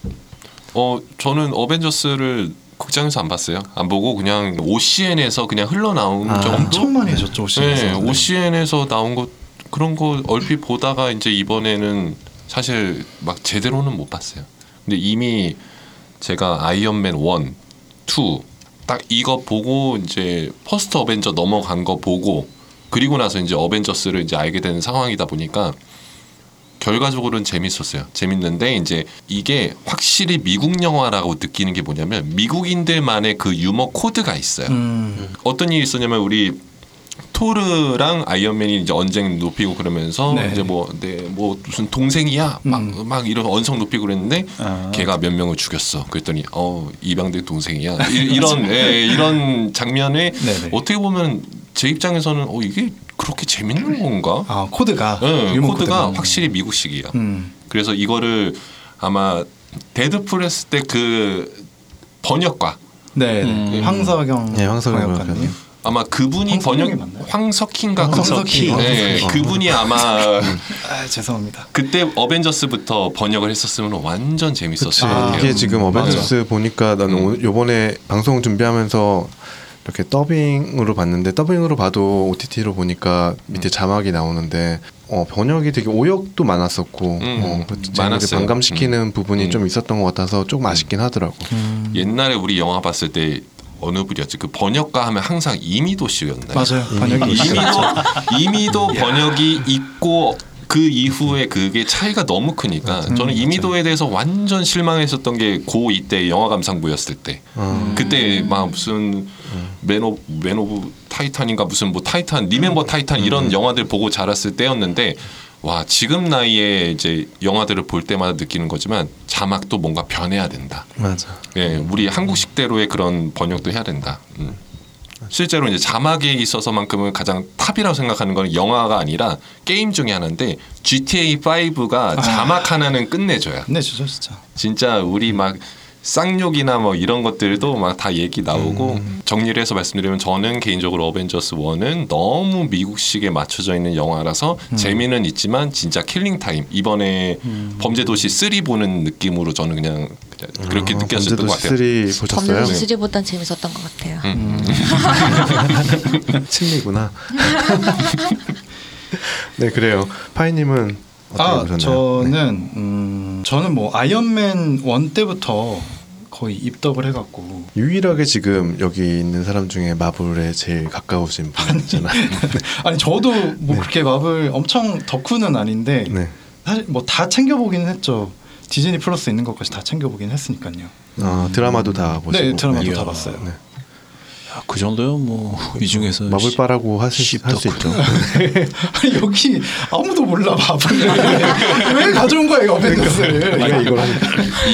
어 저는 어벤져스를 극장에서 안 봤어요. 안 보고 그냥 OCN에서 그냥 흘러나온 아, 정도. 엄청 많이 해줬죠. 오시면서. 네, OCN에서 나온 것 그런 거 얼핏 보다가 이제 이번에는 사실 막 제대로는 못 봤어요. 근데 이미 제가 아이언맨 1, 2, 딱 이거 보고 이제 퍼스트 어벤져 넘어간 거 보고 그리고 나서 이제 어벤져스를 이제 알게 되는 상황이다 보니까 결과적으로는 재밌었어요. 재밌는데 이제 이게 확실히 미국 영화라고 느끼는 게 뭐냐면 미국인들만의 그 유머 코드가 있어요. 음. 어떤 일이 있었냐면 우리 토르랑 아이언맨이 이제 언쟁 높이고 그러면서 네. 이제 뭐, 네, 뭐 무슨 동생이야 막 음. 막 이런 언성 높이고 그랬는데 아. 걔가 몇 명을 죽였어. 그랬더니 어 입양된 동생이야. 이, 런 예, 이런 장면에 네네. 어떻게 보면 제 입장에서는 어 이게 그렇게 재밌는 건가? 아 코드가 예, 유머 코드가 확실히 미국식이야. 음. 그래서 이거를 아마 데드풀 했을 때 그 번역과 네. 음. 황석영 네, 황석영 번역가님. 아마 그분이 번역 맞나요? 황석희인가 황석희. 그- 네, 황석희. 그분이 아마 아 죄송합니다. 그때 어벤져스부터 번역을 했었으면 완전 재밌었을. 것 같아요. 이게 지금 어벤져스 보니까 나는 음. 오- 요번에 방송 준비하면서 이렇게 더빙으로 봤는데 더빙으로 봐도 OTT로 보니까 밑에 자막이 나오는데 어, 번역이 되게 오역도 많았었고 음, 어, 그 재미를 많았어요. 반감시키는 부분이 음. 좀 있었던 것 같아서 조금 아쉽긴 하더라고. 옛날에 우리 영화 봤을 때 어느 분이었지? 그 번역가 하면 항상 이미도 씨였나요? 맞아요. 번역이 이미도. 이미도 번역이 있고 그 이후에 그게 차이가 너무 크니까 음, 저는 이미도에 대해서 완전 실망했었던 게 고 이때 영화 감상부였을 때 어. 그때 막 무슨 맨오 맨 오브 타이탄인가 무슨 뭐 타이탄 리멤버 타이탄 이런 영화들 보고 자랐을 때였는데 와 지금 나이에 이제 영화들을 볼 때마다 느끼는 거지만 자막도 뭔가 변해야 된다. 맞아. 예, 우리 한국식대로의 그런 번역도 해야 된다. 음. 실제로 이제 자막에 있어서만큼은 가장 탑이라고 생각하는 건 영화가 아니라 게임 중에 하나인데 GTA 5가 자막 하나는 끝내줘야. 네, 주죠 진짜. 진짜 우리 막 쌍욕이나 뭐 이런 것들도 막 다 얘기 나오고 정리를 해서 말씀드리면 저는 개인적으로 어벤져스 1은 너무 미국식에 맞춰져 있는 영화라서 재미는 있지만 진짜 killing time 이번에 범죄도시 3 보는 느낌으로 저는 그냥, 그렇게 어, 느꼈었던 것 같아요. 범죄도시 3 보셨어요? 범죄도시 3보단 재밌었던 것 같아요. 친미구나. 네 그래요. 파이님은 아 보셨나요? 저는 음, 저는 뭐 아이언맨 1 때부터 거의 입덕을 해갖고 유일하게 지금 여기 있는 사람 중에 마블에 제일 가까우신 분이잖아요. 아니 저도 뭐 그렇게 마블 엄청 덕후는 아닌데 네. 사실 뭐 다 챙겨 보기는 했죠. 디즈니 플러스 있는 것까지 다 챙겨 보긴 했으니까요. 어, 드라마도 다 보시고. 네, 드라마도 네. 다 봤어요. 네. 야, 그 정도면 뭐이 중에서 마블바라고 하실 할수 있죠. 아니 여기 아무도 몰라 마블을 왜 가져온 거야 이거 어벤져스를? 우리가 이걸 한-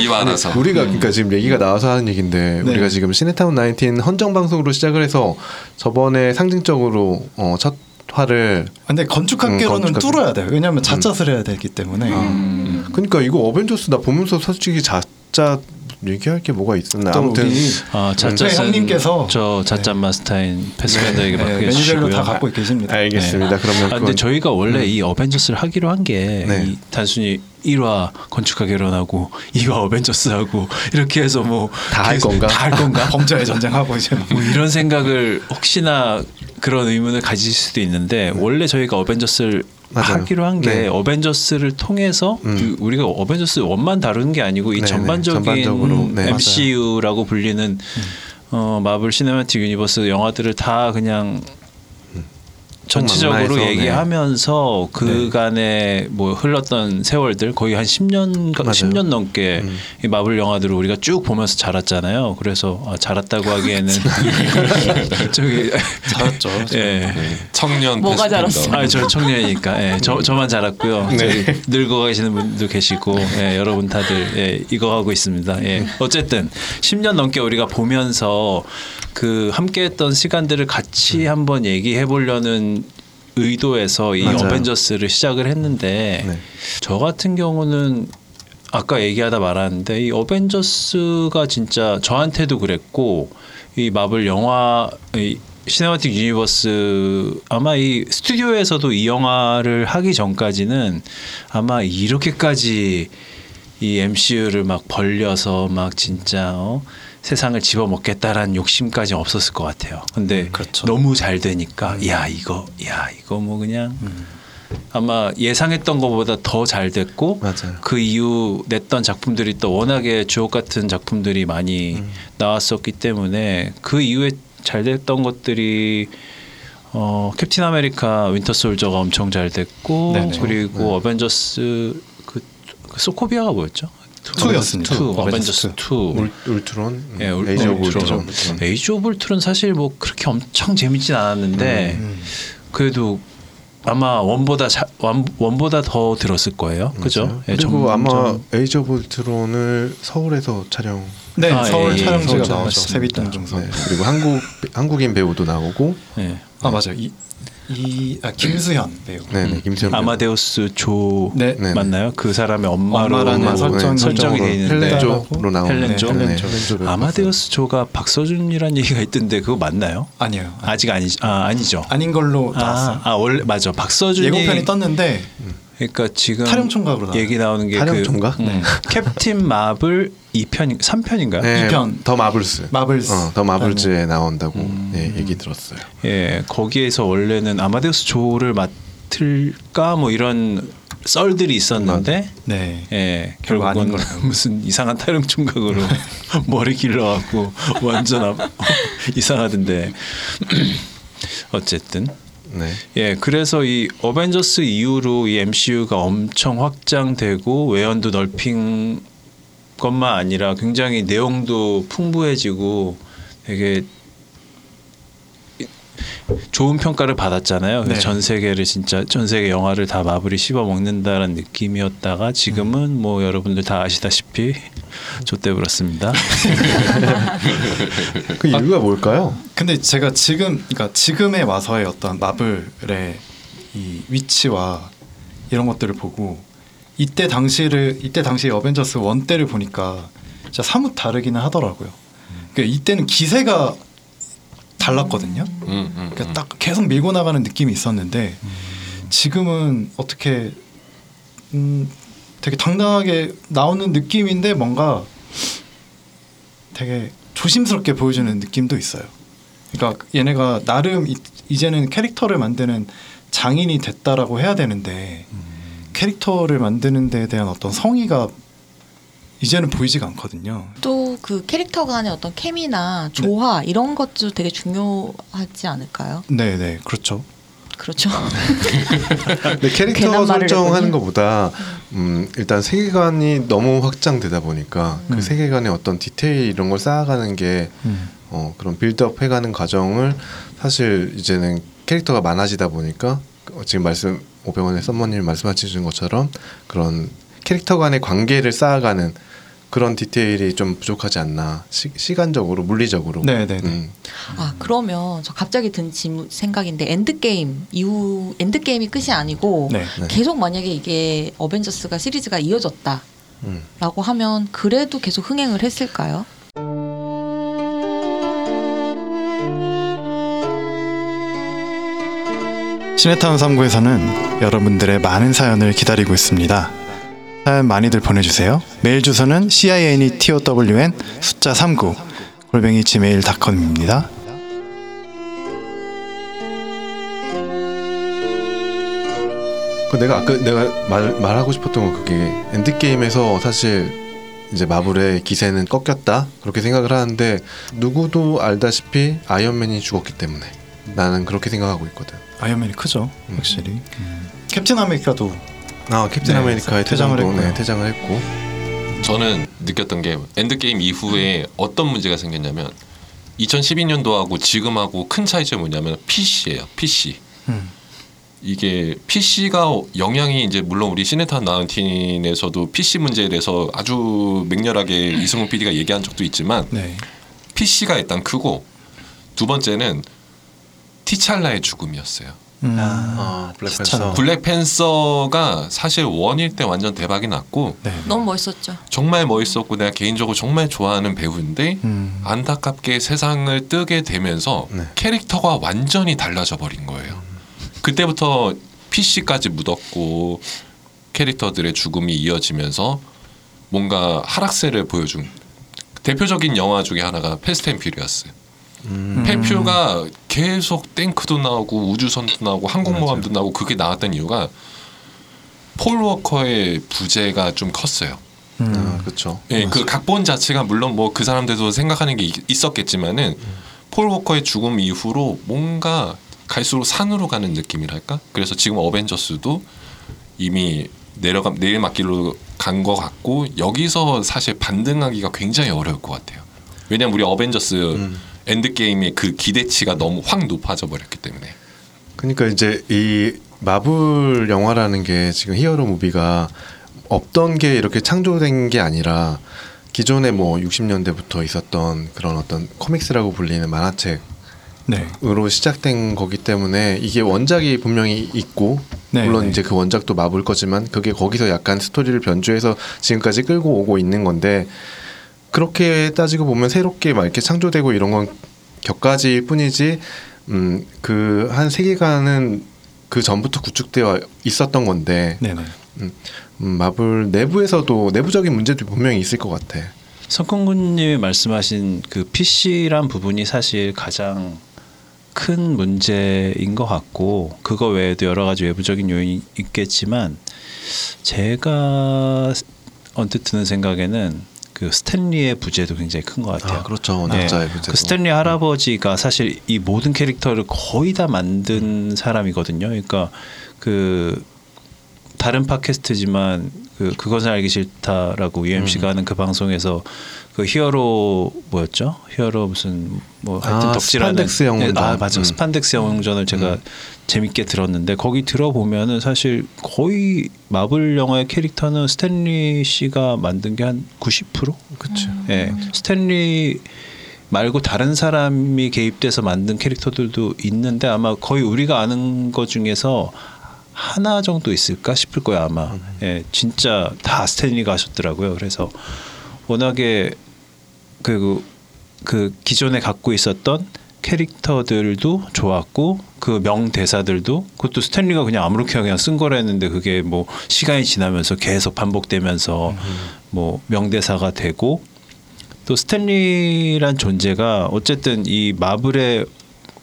이와라서 우리가 그러니까 지금 얘기가 나와서 하는 얘기인데 네. 우리가 지금 시네타운 19 헌정 방송으로 시작을 해서 저번에 상징적으로 어, 첫 화를 근데 건축학개로는 음, 건축학개. 뚫어야 돼요. 왜냐하면 자짜를 해야 되기 때문에. 그러니까 이거 어벤져스 나 보면서 솔직히 자 짜 얘기할 게 뭐가 있었나 또 아무튼 아, 저희 자짜는 형님께서 저 자짜 마스타인 패스밴더에게 네, 맡겨 매니저로 주시고요. 다 갖고 계십니다. 알겠습니다. 그러면 아, 근데 그건- 저희가 원래 이 어벤져스를 하기로 한게 네. 단순히 1화 건축가 결혼하고 2화 어벤져스하고 이렇게 해서 뭐 다할 계속 건가? 다 할 건가? 범죄의 전쟁하고 이제 뭐 이런 생각을 혹시나 그런 의문을 가질 수도 있는데 원래 저희가 어벤져스를 맞아요. 하기로 한게 네. 어벤져스를 통해서 음. 그 우리가 어벤져스 원만 다루는 게 아니고 이 네네, 전반적인 전반적으로, 네. MCU라고 불리는 어, 마블 시네마틱 유니버스 영화들을 다 그냥 전체적으로 망라해서, 얘기하면서 그간에 뭐 흘렀던 세월들 거의 한 10년 맞아요. 10년 넘게 음. 이 마블 영화들을 우리가 쭉 보면서 자랐잖아요. 그래서 아, 자랐다고 하기에는 저기 잘했죠. 예. 네, 청년 뭐가. 자랐어? 아, 저 청년이니까. 예, 저 저만 자랐고요. 네. 늙어 계시는 분도 계시고, 예, 여러분 다들 예, 이거 하고 있습니다. 예. 어쨌든 10년 넘게 우리가 보면서 그 함께했던 시간들을 같이 한번 얘기해 보려는 의도에서 이 맞아요. 어벤져스를 시작을 했는데 네. 저 같은 경우는 아까 얘기하다 말았는데 이 어벤져스가 진짜 저한테도 그랬고 이 마블 영화 이 시네마틱 유니버스 아마 이 스튜디오에서도 이 영화를 하기 전까지는 아마 이렇게까지 이 MCU를 막 벌려서 막 진짜 어? 세상을 집어먹겠다라는 욕심까지 없었을 것 같아요. 근데 그렇죠. 너무 잘 되니까 야 이거 야 이거 뭐 그냥 아마 예상했던 것보다 더 잘 됐고 맞아요. 그 이후 냈던 작품들이 또 워낙에 주옥 같은 작품들이 많이 음. 나왔었기 때문에 그 이후에 잘 됐던 것들이 어 캡틴 아메리카 윈터 솔저가 엄청 잘 됐고 네네. 그리고 네. 어벤져스 그, 그 소코비아가 뭐였죠? two였습니다. two, 어벤져스 어벤져스 two. 울, 울트론, 예, 울- Age of Ultron. 울트론. Age of Ultron 사실 뭐 그렇게 엄청 재밌진 않았는데 음. 그래도 아마 one보다 자, one, one보다 더 들었을 거예요. 그죠? 예, 그리고 점- 아마 점- Age of Ultron을 서울에서 촬영. 네, 아, 서울 예, 예. 촬영지가 서울 나오죠. 촬영지. 세빛둥둥섬. 네. 그리고 한국 한국인 배우도 나오고 예. 아 맞아요. 이, 이 아, 김수현 배우. 네네 김수현 배우. 아마데우스 조 네. 네. 맞나요? 그 사람의 엄마로 엄마라는 설정, 네, 설정이 돼 설정으로 있는데 헬렌 조로 나오는 헬렌 조? 네, 아마데우스 조가 박서준이란 얘기가 있던데 그거 맞나요? 아니에요. 아직 아니죠. 아 아니죠. 아닌 걸로 나왔어요. 아, 아 원래 맞아. 박서준이 예고편이 떴는데 그러니까 지금 탈영총각으로 나와요. 얘기 나오는 게 탈영총각? 그 음, 캡틴 마블 2편 3편인가요? 네, 이 편. 더 마블스. 마블스. 어, 더 마블즈에 나온다고 음. 예, 얘기 들었어요. 예, 거기에서 원래는 아마데우스 조를 맡을까 뭐 이런 썰들이 있었는데 네. 예, 결국 아닌 결국은. 무슨 이상한 탈영 총각으로 머리 길러 갖고 완전 아- 이상하던데 어쨌든 네. 예, 그래서 이 어벤져스 이후로 이 MCU가 엄청 확장되고 외연도 넓힌 것만 아니라 굉장히 내용도 풍부해지고 되게 좋은 평가를 받았잖아요. 네. 전 세계를 진짜 전 세계 영화를 다 마블이 씹어 먹는다는 느낌이었다가 지금은 뭐 여러분들 다 아시다시피 좆대 불었습니다. 그 이유가 뭘까요? 근데 제가 지금 그러니까 지금에 와서의 어떤 마블의 이 위치와 이런 것들을 보고 이때 당시를 이때 당시 어벤져스 원 때를 보니까 진짜 사뭇 다르기는 하더라고요. 그러니까 이때는 기세가 달랐거든요. 음, 음, 그러니까 딱 계속 밀고 나가는 느낌이 있었는데 지금은 어떻게 음 되게 당당하게 나오는 느낌인데 뭔가 되게 조심스럽게 보여주는 느낌도 있어요. 그러니까 얘네가 나름 이, 이제는 캐릭터를 만드는 장인이 됐다라고 해야 되는데 캐릭터를 만드는 데에 대한 어떤 성의가 이제는 보이지가 않거든요. 또 그 캐릭터 간의 어떤 케미나 조화 이런 것도 되게 중요하지 않을까요? 네, 네, 그렇죠. 그렇죠. 근데 캐릭터 괜한 말을 설정하는. 것보다 음, 일단 세계관이 너무 확장되다 보니까 음. 그 세계관의 어떤 디테일 이런 걸 쌓아가는 게 음. 어, 그런 빌드업 해가는 과정을 사실 이제는 캐릭터가 많아지다 보니까 어, 지금 말씀 오병원의 썸머님 말씀하신 것처럼 그런 캐릭터 간의 관계를 쌓아가는 그런 디테일이 좀 부족하지 않나 시, 시간적으로 물리적으로 네, 네, 네. 음. 아 그러면 저 갑자기 든 질문 생각인데 Endgame 이후 Endgame이 끝이 아니고 네. 네. 계속 만약에 이게 어벤져스가 시리즈가 이어졌다라고 음. 하면 그래도 계속 흥행을 했을까요? 시네타운 3구에서는 여러분들의 많은 사연을 기다리고 있습니다. 사연 많이들 보내주세요. 메일 주소는 cinetown 숫자 39 골뱅이 gmail.com입니다. 그 내가 아까 내가 말 말하고 싶었던 건 그게 Endgame에서 사실 이제 마블의 기세는 꺾였다 그렇게 생각을 하는데 누구도 알다시피 아이언맨이 죽었기 때문에 나는 그렇게 생각하고 있거든. 아이언맨이 크죠, 확실히. 캡틴 아메리카도 아 캡틴 네, 아메리카의 퇴장을 퇴장도 네, 했고요. 퇴장을 했고 저는 느꼈던 게 Endgame 이후에 어떤 문제가 생겼냐면 2012년도하고 지금하고 큰 차이점이 뭐냐면 PC예요. PC. 음. 이게 PC가 영향이 이제 물론 우리 시네타운 나인틴에서도 PC 문제에 대해서 아주 맹렬하게 이승훈 PD가 얘기한 적도 있지만 네. PC가 일단 크고 두 번째는 티찰라의 죽음이었어요. 음. 아 블랙팬서 블랙팬서가 사실 원일 때 완전 대박이 났고 네. 너무 멋있었죠. 정말 멋있었고 내가 개인적으로 정말 좋아하는 배우인데 음. 안타깝게 세상을 뜨게 되면서 네. 캐릭터가 완전히 달라져 버린 거예요. 그때부터 PC까지 묻었고 캐릭터들의 죽음이 이어지면서 뭔가 하락세를 보여준 대표적인 영화 중에 하나가 Fast and Furious. 음. 펜퓨가 계속 탱크도 나오고 우주선도 나오고 항공모함도 나오고 그게 나왔던 이유가 폴 워커의 부재가 좀 컸어요. 음. 아 그렇죠. 예, 그 각본 자체가 물론 뭐 그 사람들도 생각하는 게 있- 있었겠지만은 폴 워커의 죽음 이후로 뭔가 갈수록 산으로 가는 느낌이랄까? 그래서 지금 어벤져스도 이미 내려가 내리막길로 간 것 같고 여기서 사실 반등하기가 굉장히 어려울 것 같아요. 왜냐면 우리 어벤져스 음. Endgame의 그 기대치가 너무 확 높아져 버렸기 때문에. 그러니까 이제 이 마블 영화라는 게 지금 hero movie가 없던 게 이렇게 창조된 게 아니라 기존에 뭐 60년대부터 있었던 그런 어떤 comics라고 불리는 만화책 네. 으로 시작된 거기 때문에 이게 원작이 분명히 있고 네, 물론 네. 이제 그 원작도 마블 거지만 그게 거기서 약간 스토리를 변주해서 지금까지 끌고 오고 있는 건데 그렇게 따지고 보면 새롭게 막 이렇게 창조되고 이런 건 격가지일 뿐이지 음 그 한 세계관은 그 전부터 구축되어 있었던 건데 네네. 음, 마블 내부에서도 내부적인 문제도 분명히 있을 것 같아. 성kun군님이 말씀하신 그 PC란 부분이 사실 가장 큰 문제인 것 같고 그거 외에도 여러 가지 외부적인 요인이 있겠지만 제가 언뜻 드는 생각에는 그 스탠리의 부재도 굉장히 큰 것 같아요. 그렇죠. 네. 낙자의 부재도. 그 스탠리 할아버지가 사실 이 모든 캐릭터를 거의 다 만든 사람이거든요. 그러니까 그 다른 팟캐스트지만 그 그것은 알기 싫다라고 UMC가 하는 그 방송에서 그 히어로 뭐였죠? 히어로 무슨 뭐 하여튼 아, 덕질하는 스판덱스 영웅전. 네, 아 맞아 음. 스판덱스 영웅전을 제가 재밌게 들었는데 거기 들어보면은 사실 거의 마블 영화의 캐릭터는 스탠리 씨가 만든 게 한 90%? 그렇죠. 예, 스탠리 말고 다른 사람이 개입돼서 만든 캐릭터들도 있는데 아마 거의 우리가 아는 것 중에서 하나 정도 있을까 싶을 거예요 아마. 예, 진짜 다 스탠리가 하셨더라고요. 그래서 워낙에 그, 그 기존에 갖고 있었던 캐릭터들도 좋았고 그 명대사들도 그것도 스탠리가 그냥 아무렇게나 그냥 쓴 거라 했는데 그게 뭐 시간이 지나면서 계속 반복되면서 뭐 명대사가 되고 또 스탠리란 존재가 어쨌든 이 마블의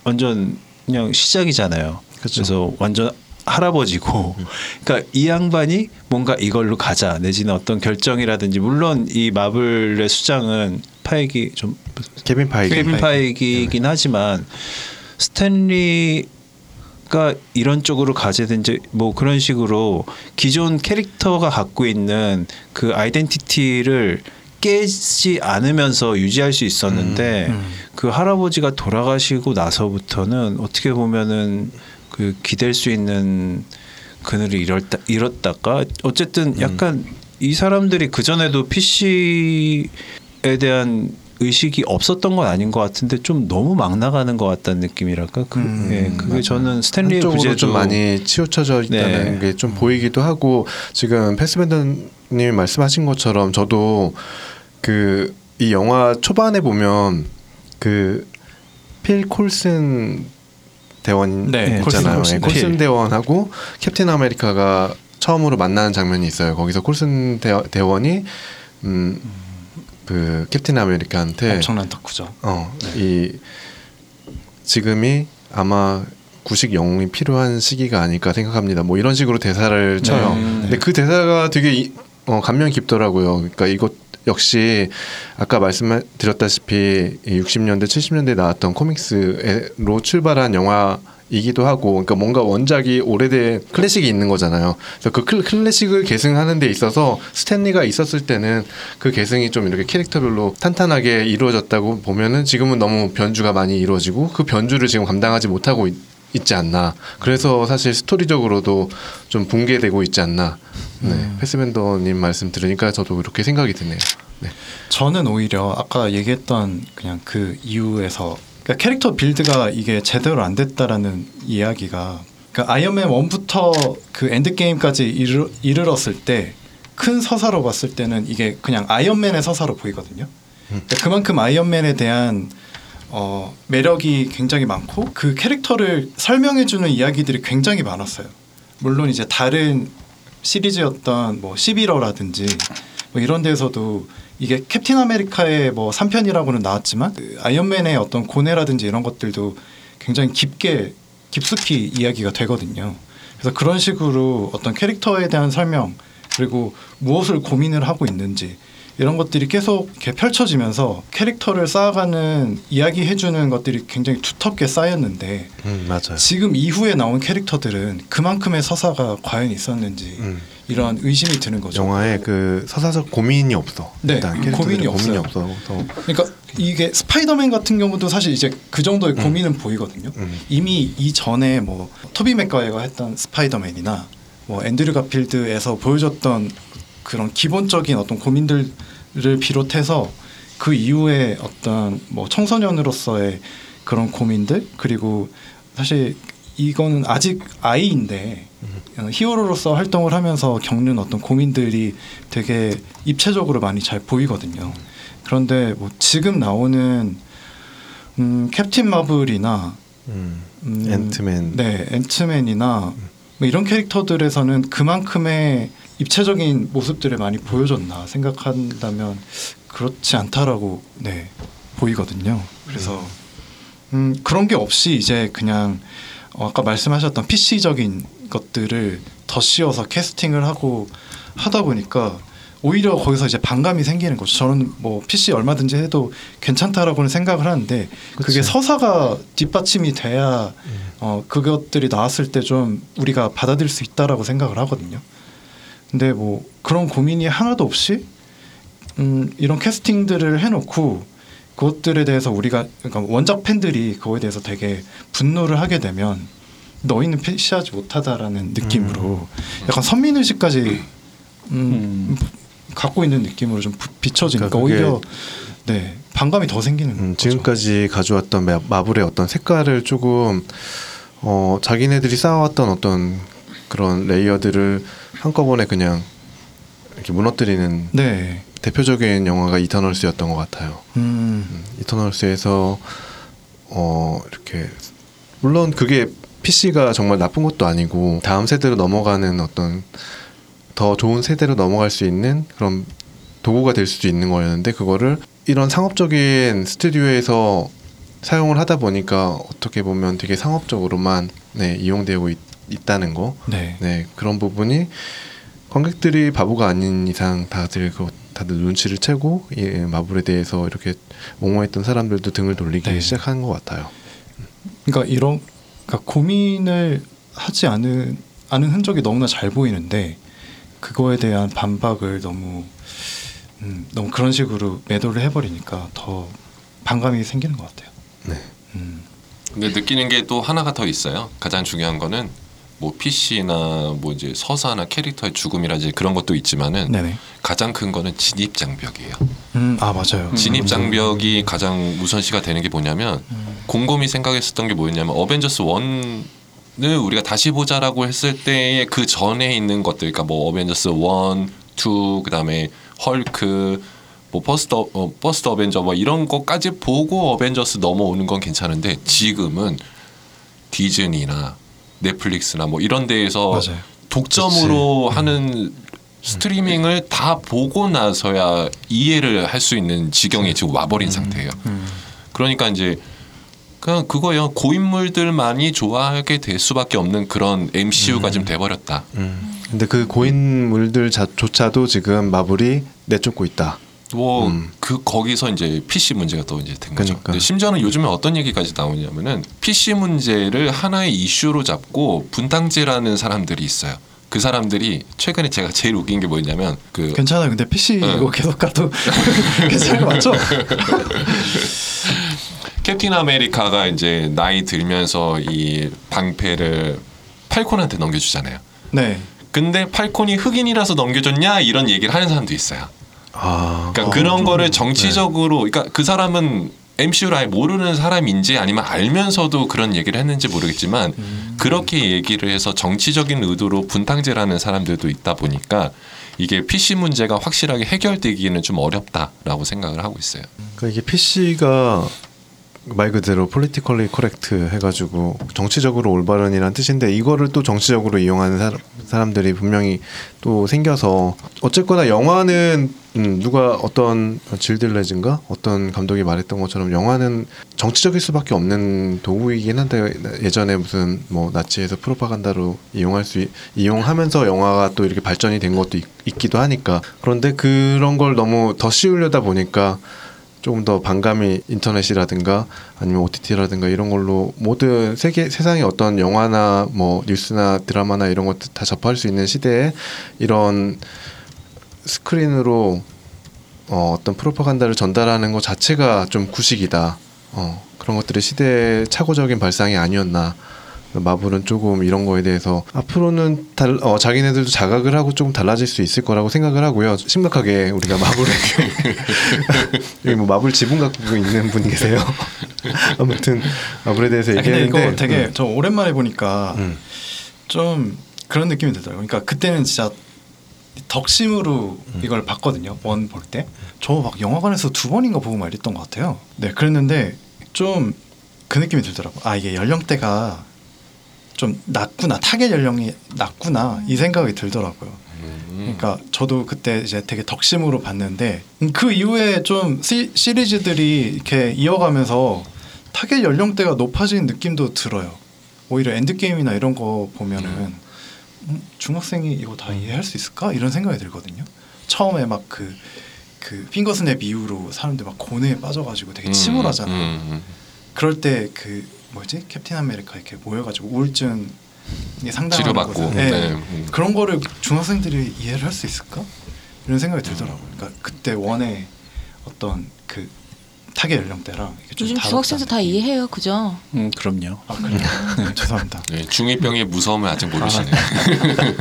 완전 그냥 시작이잖아요. 그래서 완전 할아버지고, 그러니까 이 양반이 뭔가 이걸로 가자. 내지는 어떤 결정이라든지 물론 이 마블의 수장은 파이기죠. 케빈 파이기. 케빈 파이기이긴 하지만 스탠리 가 이런 쪽으로 가게 된지 뭐 그런 식으로 기존 캐릭터가 갖고 있는 그 identity를 깨지 않으면서 유지할 수 있었는데 그 할아버지가 돌아가시고 나서부터는 어떻게 보면은 그 기댈 수 있는 그늘을 잃었다, 잃었다가 어쨌든 약간 이 사람들이 그 전에도 PC에 대한 의식이 없었던 건 아닌 것 같은데 좀 너무 막 나가는 것 같다는 느낌이랄까. 그, 음, 예, 그게 저는 스탠리의 부재도 좀 많이 치우쳐져 있다는 네. 게좀 보이기도 하고 지금 패스밴더님이 말씀하신 것처럼 저도 그 이 영화 초반에 보면 그 필 콜슨 대원 네, 있잖아요. 콜슨, 예, 콜슨. 콜슨 필. 대원하고 캡틴 아메리카가 처음으로 만나는 장면이 있어요. 거기서 콜슨 대, 대원이 음, 그 캡틴 아메리카한테 엄청난 덕후죠. 어, 이 지금이 아마 구식 영웅이 필요한 시기가 아닐까 생각합니다. 뭐 이런 식으로 대사를 쳐요. 네. 근데 그 대사가 되게 이, 어, 감명 깊더라고요. 그러니까 이것 역시 아까 말씀드렸다시피 이 60년대 70년대 나왔던 코믹스로 출발한 영화. 이기도 하고, 그러니까 뭔가 원작이 오래된 클래식이 있는 거잖아요. 그래서 그 클- 클래식을 계승하는 데 있어서 스탠리가 있었을 때는 그 계승이 좀 이렇게 캐릭터별로 탄탄하게 이루어졌다고 보면은 지금은 너무 변주가 많이 이루어지고 그 변주를 지금 감당하지 못하고 있, 지 않나. 그래서 사실 스토리적으로도 좀 붕괴되고 있지 않나. 네, 패스밴더님 말씀 들으니까 저도 그렇게 생각이 드네요. 네. 저는 오히려 아까 얘기했던 그냥 그 이유에서 그러니까 캐릭터 build가 이게 제대로 안 됐다라는 이야기가 그러니까 아이언맨 1부터 그 Endgame까지 이르, 이르렀을 때 큰 서사로 봤을 때는 이게 그냥 아이언맨의 서사로 보이거든요. 그러니까 그만큼 아이언맨에 대한 어, 매력이 굉장히 많고 그 캐릭터를 설명해주는 이야기들이 굉장히 많았어요. 물론 이제 다른 시리즈였던 뭐 11호라든지 뭐 이런 데서도 이게 캡틴 아메리카의 뭐 3편이라고는 나왔지만 그 아이언맨의 어떤 고뇌라든지 이런 것들도 굉장히 깊게 깊숙이 이야기가 되거든요. 그래서 그런 식으로 어떤 캐릭터에 대한 설명 그리고 무엇을 고민을 하고 있는지 이런 것들이 계속 이렇게 펼쳐지면서 캐릭터를 쌓아가는 이야기해주는 것들이 굉장히 두텁게 쌓였는데 음, 맞아요. 지금 이후에 나온 캐릭터들은 그만큼의 서사가 과연 있었는지 음. 이런 의심이 드는 거죠. 영화에 그 서사적 고민이 없어. 네, 일단 고민이 고민이. 없어. 그러니까 이게 스파이더맨 같은 경우도 사실 이제 그 정도의 고민은 보이거든요. 음. 이미 이전에 뭐 토비 맥과이어가 했던 스파이더맨이나 뭐 앤드류 가필드에서 보여줬던 그런 기본적인 어떤 고민들을 비롯해서 그 이후에 어떤 뭐 청소년으로서의 그런 고민들 그리고 사실 이거는 아직 아이인데 어, 히어로로서 활동을 하면서 겪는 어떤 고민들이 되게 입체적으로 많이 잘 보이거든요. 그런데 뭐 지금 나오는 음, 캡틴 마블이나 음, 음, 앤트맨. 네, 앤트맨이나 뭐 이런 캐릭터들에서는 그만큼의 입체적인 모습들을 많이 보여줬나 생각한다면 그렇지 않다라고 네 보이거든요. 그래서 음, 그런 게 없이 이제 그냥 어, 아까 말씀하셨던 PC적인 것들을 더 씌워서 캐스팅을 하고 하다 보니까 오히려 거기서 이제 반감이 생기는 거죠. 저는 뭐 PC 얼마든지 해도 괜찮다라고는 생각을 하는데 그게 그치. 서사가 뒷받침이 돼야 어, 그것들이 나왔을 때 좀 우리가 받아들일 수 있다라고 생각을 하거든요. 근데 뭐 그런 고민이 하나도 없이 음, 이런 캐스팅들을 해놓고 그것들에 대해서 우리가 그러니까 원작 팬들이 그거에 대해서 되게 분노를 하게 되면 너희는 패시하지 못하다라는 느낌으로 약간 선민 의식까지 음, 갖고 있는 느낌으로 좀 부- 비춰지니까 그러니까 오히려 네 반감이 더 생기는 음. 지금까지 가져왔던 마- 마블의 어떤 색깔을 조금 어, 자기네들이 쌓아왔던 어떤 그런 레이어들을 한꺼번에 그냥 이렇게 무너뜨리는 네. 대표적인 영화가 이터널스였던 것 같아요. 음, 음, 이터널스에서 어 이렇게 물론 그게 PC가 정말 나쁜 것도 아니고 다음 세대로 넘어가는 어떤 더 좋은 세대로 넘어갈 수 있는 그런 도구가 될 수도 있는 거였는데 그거를 이런 상업적인 스튜디오에서 사용을 하다 보니까 어떻게 보면 되게 상업적으로만 네, 이용되고 있, 있다는 거. 네. 네 그런 부분이 관객들이 바보가 아닌 이상 다들 그 다들 눈치를 채고 이 마블에 대해서 이렇게 옹호했던 사람들도 등을 돌리기 네. 시작한 것 같아요. 그러니까 이런 그러니까 고민을 하지 않은 않은 흔적이 너무나 잘 보이는데 그거에 대한 반박을 너무 음, 너무 그런 식으로 매도를 해버리니까 더 반감이 생기는 것 같아요. 네. 음, 근데 느끼는 게 또 하나가 더 있어요. 가장 중요한 거는 뭐 PC나 뭐 이제 서사나 캐릭터의 죽음이라든지 그런 것도 있지만은 네네. 가장 큰 거는 진입 장벽이에요. 음, 아 맞아요. 진입 장벽이 가장 우선시가 되는 게 뭐냐면 곰곰이 생각했었던 게 뭐였냐면 어벤져스 1을 우리가 다시 보자라고 했을 때의 그 전에 있는 것들 그러니까 뭐 어벤져스 1, 2 그다음에 헐크 뭐 First 어, 어, First Avenger 뭐 이런 것까지 보고 어벤져스 넘어오는 건 괜찮은데 지금은 디즈니나 넷플릭스나 뭐 이런 데에서 맞아요. 독점으로 하는 스트리밍을 다 보고 나서야 이해를 할 수 있는 지경에 지금 와버린 상태예요. 음, 그러니까 이제 그냥 그거요 고인물들만이 좋아하게 될 수밖에 없는 그런 MCU가 좀 돼버렸다. 음. 근데 그 고인물들 자조차도 지금 마블이 내쫓고 있다. 뭐 음. 그 거기서 이제 PC 문제가 또 이제 된 거죠. 그러니까. 심지어는 요즘에 어떤 얘기까지 나오냐면은 PC 문제를 하나의 이슈로 잡고 분탕질하는 사람들이 있어요. 그 사람들이 최근에 제가 제일 웃긴 게 뭐였냐면 그 괜찮아요. 근데 PC 네. 이거 계속 가도 괜찮은 거 맞죠? 캡틴 아메리카가 이제 나이 들면서 이 방패를 팔콘한테 넘겨주잖아요. 네. 근데 팔콘이 흑인이라서 넘겨줬냐 이런 얘기를 하는 사람도 있어요. 아, 그러니까 어, 그런 좀, 거를 정치적으로 그러니까 그 사람은 MCU를 아예 모르는 사람인지 아니면 알면서도 그런 얘기를 했는지 모르겠지만 그렇게 얘기를 해서 정치적인 의도로 분탕질하는 사람들도 있다 보니까 이게 PC 문제가 확실하게 해결되기는 좀 어렵다라고 생각을 하고 있어요. 그러니까 이게 PC가 말 그대로 politically correct 해가지고 정치적으로 올바른이란 뜻인데 이거를 또 정치적으로 이용하는 사람, 사람들이 분명히 또 생겨서 어쨌거나 영화는 음, 누가 어떤 질들레즈인가? 어떤 감독이 말했던 것처럼 영화는 정치적일 수밖에 없는 도구이긴 한데 예전에 무슨 뭐 나치에서 프로파간다로 이용할 수 있- 이용하면서 영화가 또 이렇게 발전이 된 것도 있, 있기도 하니까. 그런데 그런 걸 너무 더 씌우려다 보니까 조금 더 반감이 인터넷이라든가 아니면 OTT라든가 이런 걸로 모든 세계 세상의 어떤 영화나 뭐 뉴스나 드라마나 이런 것들 다 접할 수 있는 시대에 이런 스크린으로 어, 어떤 프로파간다를 전달하는 것 자체가 좀 구식이다. 어, 그런 것들이 시대의 착오적인 발상이 아니었나. 마블은 조금 이런 거에 대해서 앞으로는 달, 어, 자기네들도 자각을 하고 조금 달라질 수 있을 거라고 생각을 하고요. 심각하게 우리가 마블에게 여기 뭐 마블 지분 갖고 있는 분 계세요. 아무튼 마블에 대해서 아, 근데 얘기했는데 이거 되게 음. 저 오랜만에 보니까 음. 좀 그런 느낌이 들더라고요. 그러니까 그때는 진짜 덕심으로 음. 이걸 봤거든요. one 볼 때. 저 막 영화관에서 두 번인가 보고 막 이랬던 것 같아요. 네, 그랬는데 좀 그 느낌이 들더라고. 아 이게 연령대가 좀 낮구나. 타겟 연령이 낮구나 이 생각이 들더라고요. 그러니까 저도 그때 이제 되게 덕심으로 봤는데 음, 그 이후에 좀 시, 시리즈들이 이렇게 이어가면서 타겟 연령대가 높아진 느낌도 들어요. 오히려 엔드게임이나 이런 거 보면은 음, 중학생이 이거 다 이해할 수 있을까 이런 생각이 들거든요. 처음에 막그 그 finger snap 이후로 사람들 막 고뇌에 빠져가지고 되게 침울하잖아요. 음, 음, 그럴 때 그 뭐지 캡틴 아메리카 이렇게 모여가지고 우울증 상담하는 곳에- 네. 네. 음. 그런 거를 중학생들이 이해를 할 수 있을까 이런 생각이 들더라고요. 그러니까 그때 one의 어떤 그 타겟 연령대랑 이게 좀 요즘 중학생들 다. 이해해요, 그죠? 음, 그럼요. 아 그래요? 네, 죄송합니다. 네, 중2병의 무서움을 아직 모르시네요.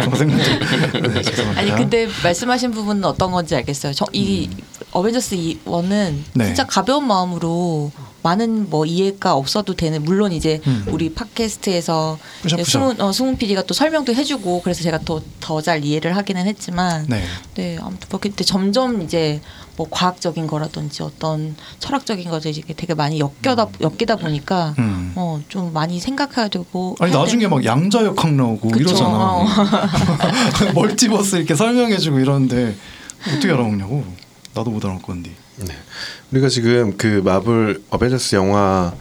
중학생들 네, 죄송합니다. 아니 근데 말씀하신 부분은 어떤 건지 알겠어요. 저, 이 어벤져스 이 one은 네. 진짜 가벼운 마음으로 많은 뭐 이해가 없어도 되는 물론 이제 음. 우리 팟캐스트에서 뿌셔뿌셔. 승훈 어, 승훈 PD가 또 설명도 해주고 그래서 제가 더 더 잘 이해를 하기는 했지만 네. 네 아무튼 그렇게 때 점점 이제 뭐 과학적인 거라든지 어떤 철학적인 것들이 이게 되게 많이 엮여다 엮이다 보니까 음. 어좀 많이 생각해야 되고 아니 나중에 막 양자역학 나오고 그쵸. 이러잖아. 어. 멀티버스 이렇게 설명해주고 이러는데 어떻게 알아먹냐고. 나도 못 알아먹 건데. 네. 우리가 지금 그 마블 어벤져스 영화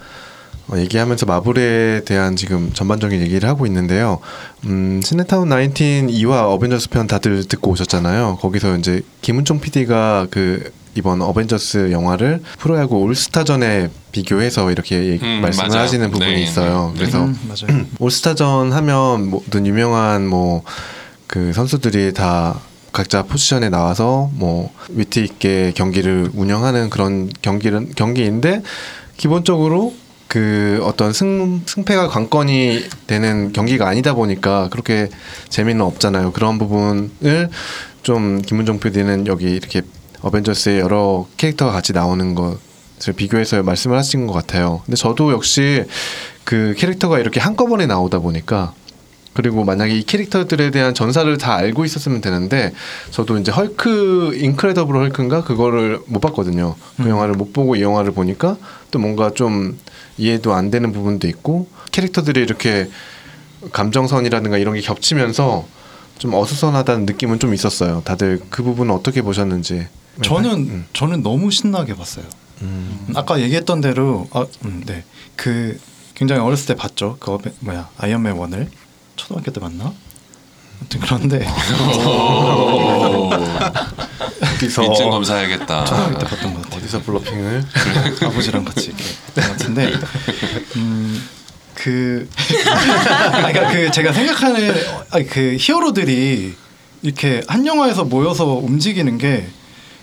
어, 얘기하면서 마블에 대한 지금 전반적인 얘기를 하고 있는데요. 음, 시네타운 19 2화 어벤져스 편 다들 듣고 오셨잖아요. 거기서 이제 김은총 PD가 그 이번 어벤져스 영화를 프로야구 올스타전에 비교해서 이렇게 얘기- 음, 말씀을 맞아요. 하시는 부분이 네, 있어요. 네. 그래서 음. 올스타전 하면 모든 유명한 뭐 그 선수들이 다 각자 포지션에 나와서 뭐 위트 있게 경기를 운영하는 그런 경기는 경기인데 기본적으로 그 어떤 승 승패가 관건이 되는 경기가 아니다 보니까 그렇게 재미는 없잖아요. 그런 부분을 좀 김은정 PD는 여기 이렇게 어벤져스의 여러 캐릭터가 같이 나오는 것을 비교해서 말씀을 하신 것 같아요. 근데 저도 역시 그 캐릭터가 이렇게 한꺼번에 나오다 보니까 그리고 만약에 이 캐릭터들에 대한 전사를 다 알고 있었으면 되는데 저도 이제 헐크 인크레더블 헐크인가 그거를 못 봤거든요. 그 영화를 못 보고 이 영화를 보니까 또 뭔가 좀 이해도 안 되는 부분도 있고 캐릭터들이 이렇게 감정선이라든가 이런 게 겹치면서 좀 어수선하다는 느낌은 좀 있었어요. 다들 그 부분은 어떻게 보셨는지. 저는 음. 저는 너무 신나게 봤어요. 음. 음, 아까 얘기했던 대로 아, 음, 네. 그 굉장히 어렸을 때 봤죠. 그 어베, 뭐야 아이언맨 원을 초등학교 때 봤나? 아무튼 그런데 어디서 인증 검사해야겠다. 초등학교 때 봤던 것 같아요. 어디서 블러핑을 아버지랑 같이 이렇게 같은데 음 그 그러니까 그 제가 생각하는 아니, 그 히어로들이 이렇게 한 영화에서 모여서 움직이는 게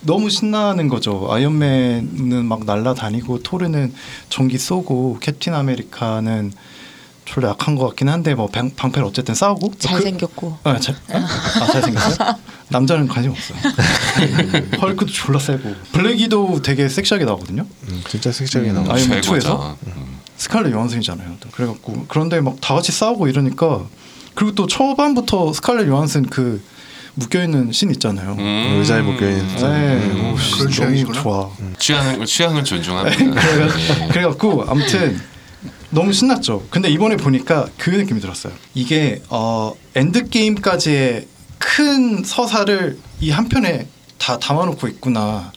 너무 신나는 거죠. 아이언맨은 막 날라다니고 토르는 전기 쏘고 캡틴 아메리카는 졸라 약한 것 같긴 한데 뭐 방, 방패를 어쨌든 싸우고 잘생겼고 그, 아, 잘, 아 잘생겼어요? 남자는 관심 없어요. 헐크도 졸라 세고 블랙 위도우 되게 섹시하게 나오거든요. 음, 진짜 섹시하게 나와. 아이언맨 최고죠. 2에서 스칼렛 요한슨이잖아요. 또 그래갖고 그런데 막 다 같이 싸우고 이러니까 그리고 또 초반부터 스칼렛 요한슨 그 묶여 있는 씬 있잖아요. 음. 의자에 묶여 있는 네, 음, 오, 씨, 너무. 좋아. 취향 취향은 존중합니다. 예. 그래갖고 아무튼 너무 신났죠. 근데 이번에 보니까 그 느낌이 들었어요. 이게 어, 엔드 게임까지의 큰 서사를 이 한 편에 다 담아놓고 있구나.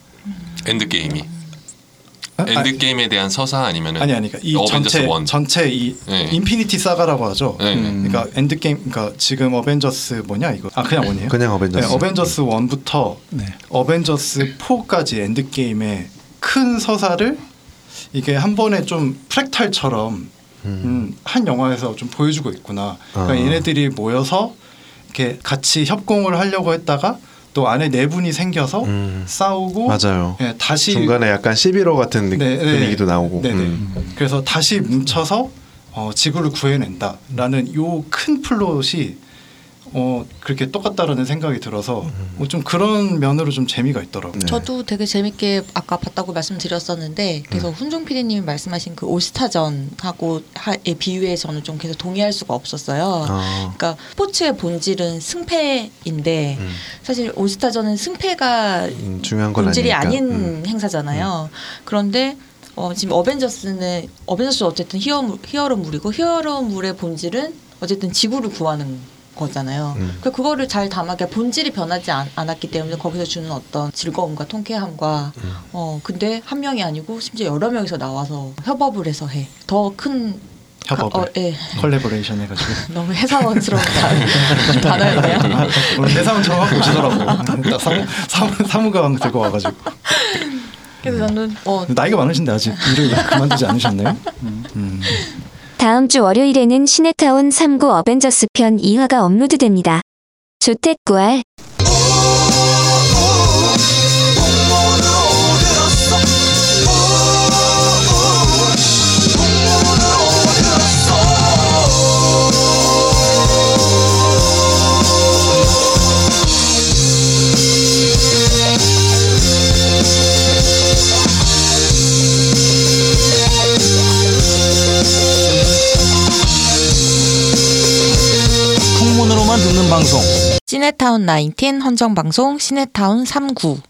엔드 게임이 아, 엔드 게임에 대한 서사 아니면은 아니 아니 그러니까 이 어벤져스 전체 one. 전체 이 네. 인피니티 사가라고 하죠. 네. 음. 그러니까 엔드 게임 그러니까 지금 어벤져스 뭐냐 이거 아 그냥 one이에요? 그냥 어벤져스. 네, 어벤져스 1부터 네. 어벤져스 4까지 엔드 게임의 큰 서사를 이게 한 번에 좀 프랙탈처럼 음, 한 영화에서 좀 보여주고 있구나. 그러니까 아. 얘네들이 모여서 이렇게 같이 협공을 하려고 했다가 또 안에 내분이 생겨서 음. 싸우고 맞아요. 예, 다시 중간에 약간 11호 같은 느- 네, 네. 분위기도 나오고. 음. 그래서 다시 뭉쳐서 어, 지구를 구해낸다라는 요 큰 플롯이 어 그렇게 똑같다라는 생각이 들어서 뭐 좀 그런 면으로 좀 재미가 있더라고요. 네. 저도 되게 재밌게 아까 봤다고 말씀드렸었는데 그래서 음. 훈종 PD님이 말씀하신 그 올스타전하고 의 비유에 저는 좀 계속 동의할 수가 없었어요. 아, 그러니까 스포츠의 본질은 승패인데 음. 사실 올스타전은 승패가 음, 중요한 건 본질이 아니니까. 아닌 음. 행사잖아요. 그런데 어, 지금 어벤져스는 어벤져스 어쨌든 히어로 히어로물이고 히어로물의 본질은 어쨌든 지구를 구하는 거잖아요. 음. 그 그거를 잘 담아게 본질이 변하지 않, 않았기 때문에 거기서 주는 어떤 즐거움과 통쾌함과 음. 어 근데 한 명이 아니고 심지어 여러 명이서 나와서 협업을 해서 해. 더 큰 협업을 어, 예. 콜라보레이션 해가지고 너무 회사원스러운 단- 단어였네요. 오늘 회사원 처음. 딱 사무, 사무, 사무관 들고 와가지고 그래서 저는 어 나이가 많으신데 아직 일을 그만두지 않으셨나요? 음. 다음 주 월요일에는 시네타운 3구 어벤져스 편 2화가 업로드됩니다. 조택구알 듣는 방송. 시네타운 19 헌정 방송 시네타운 3구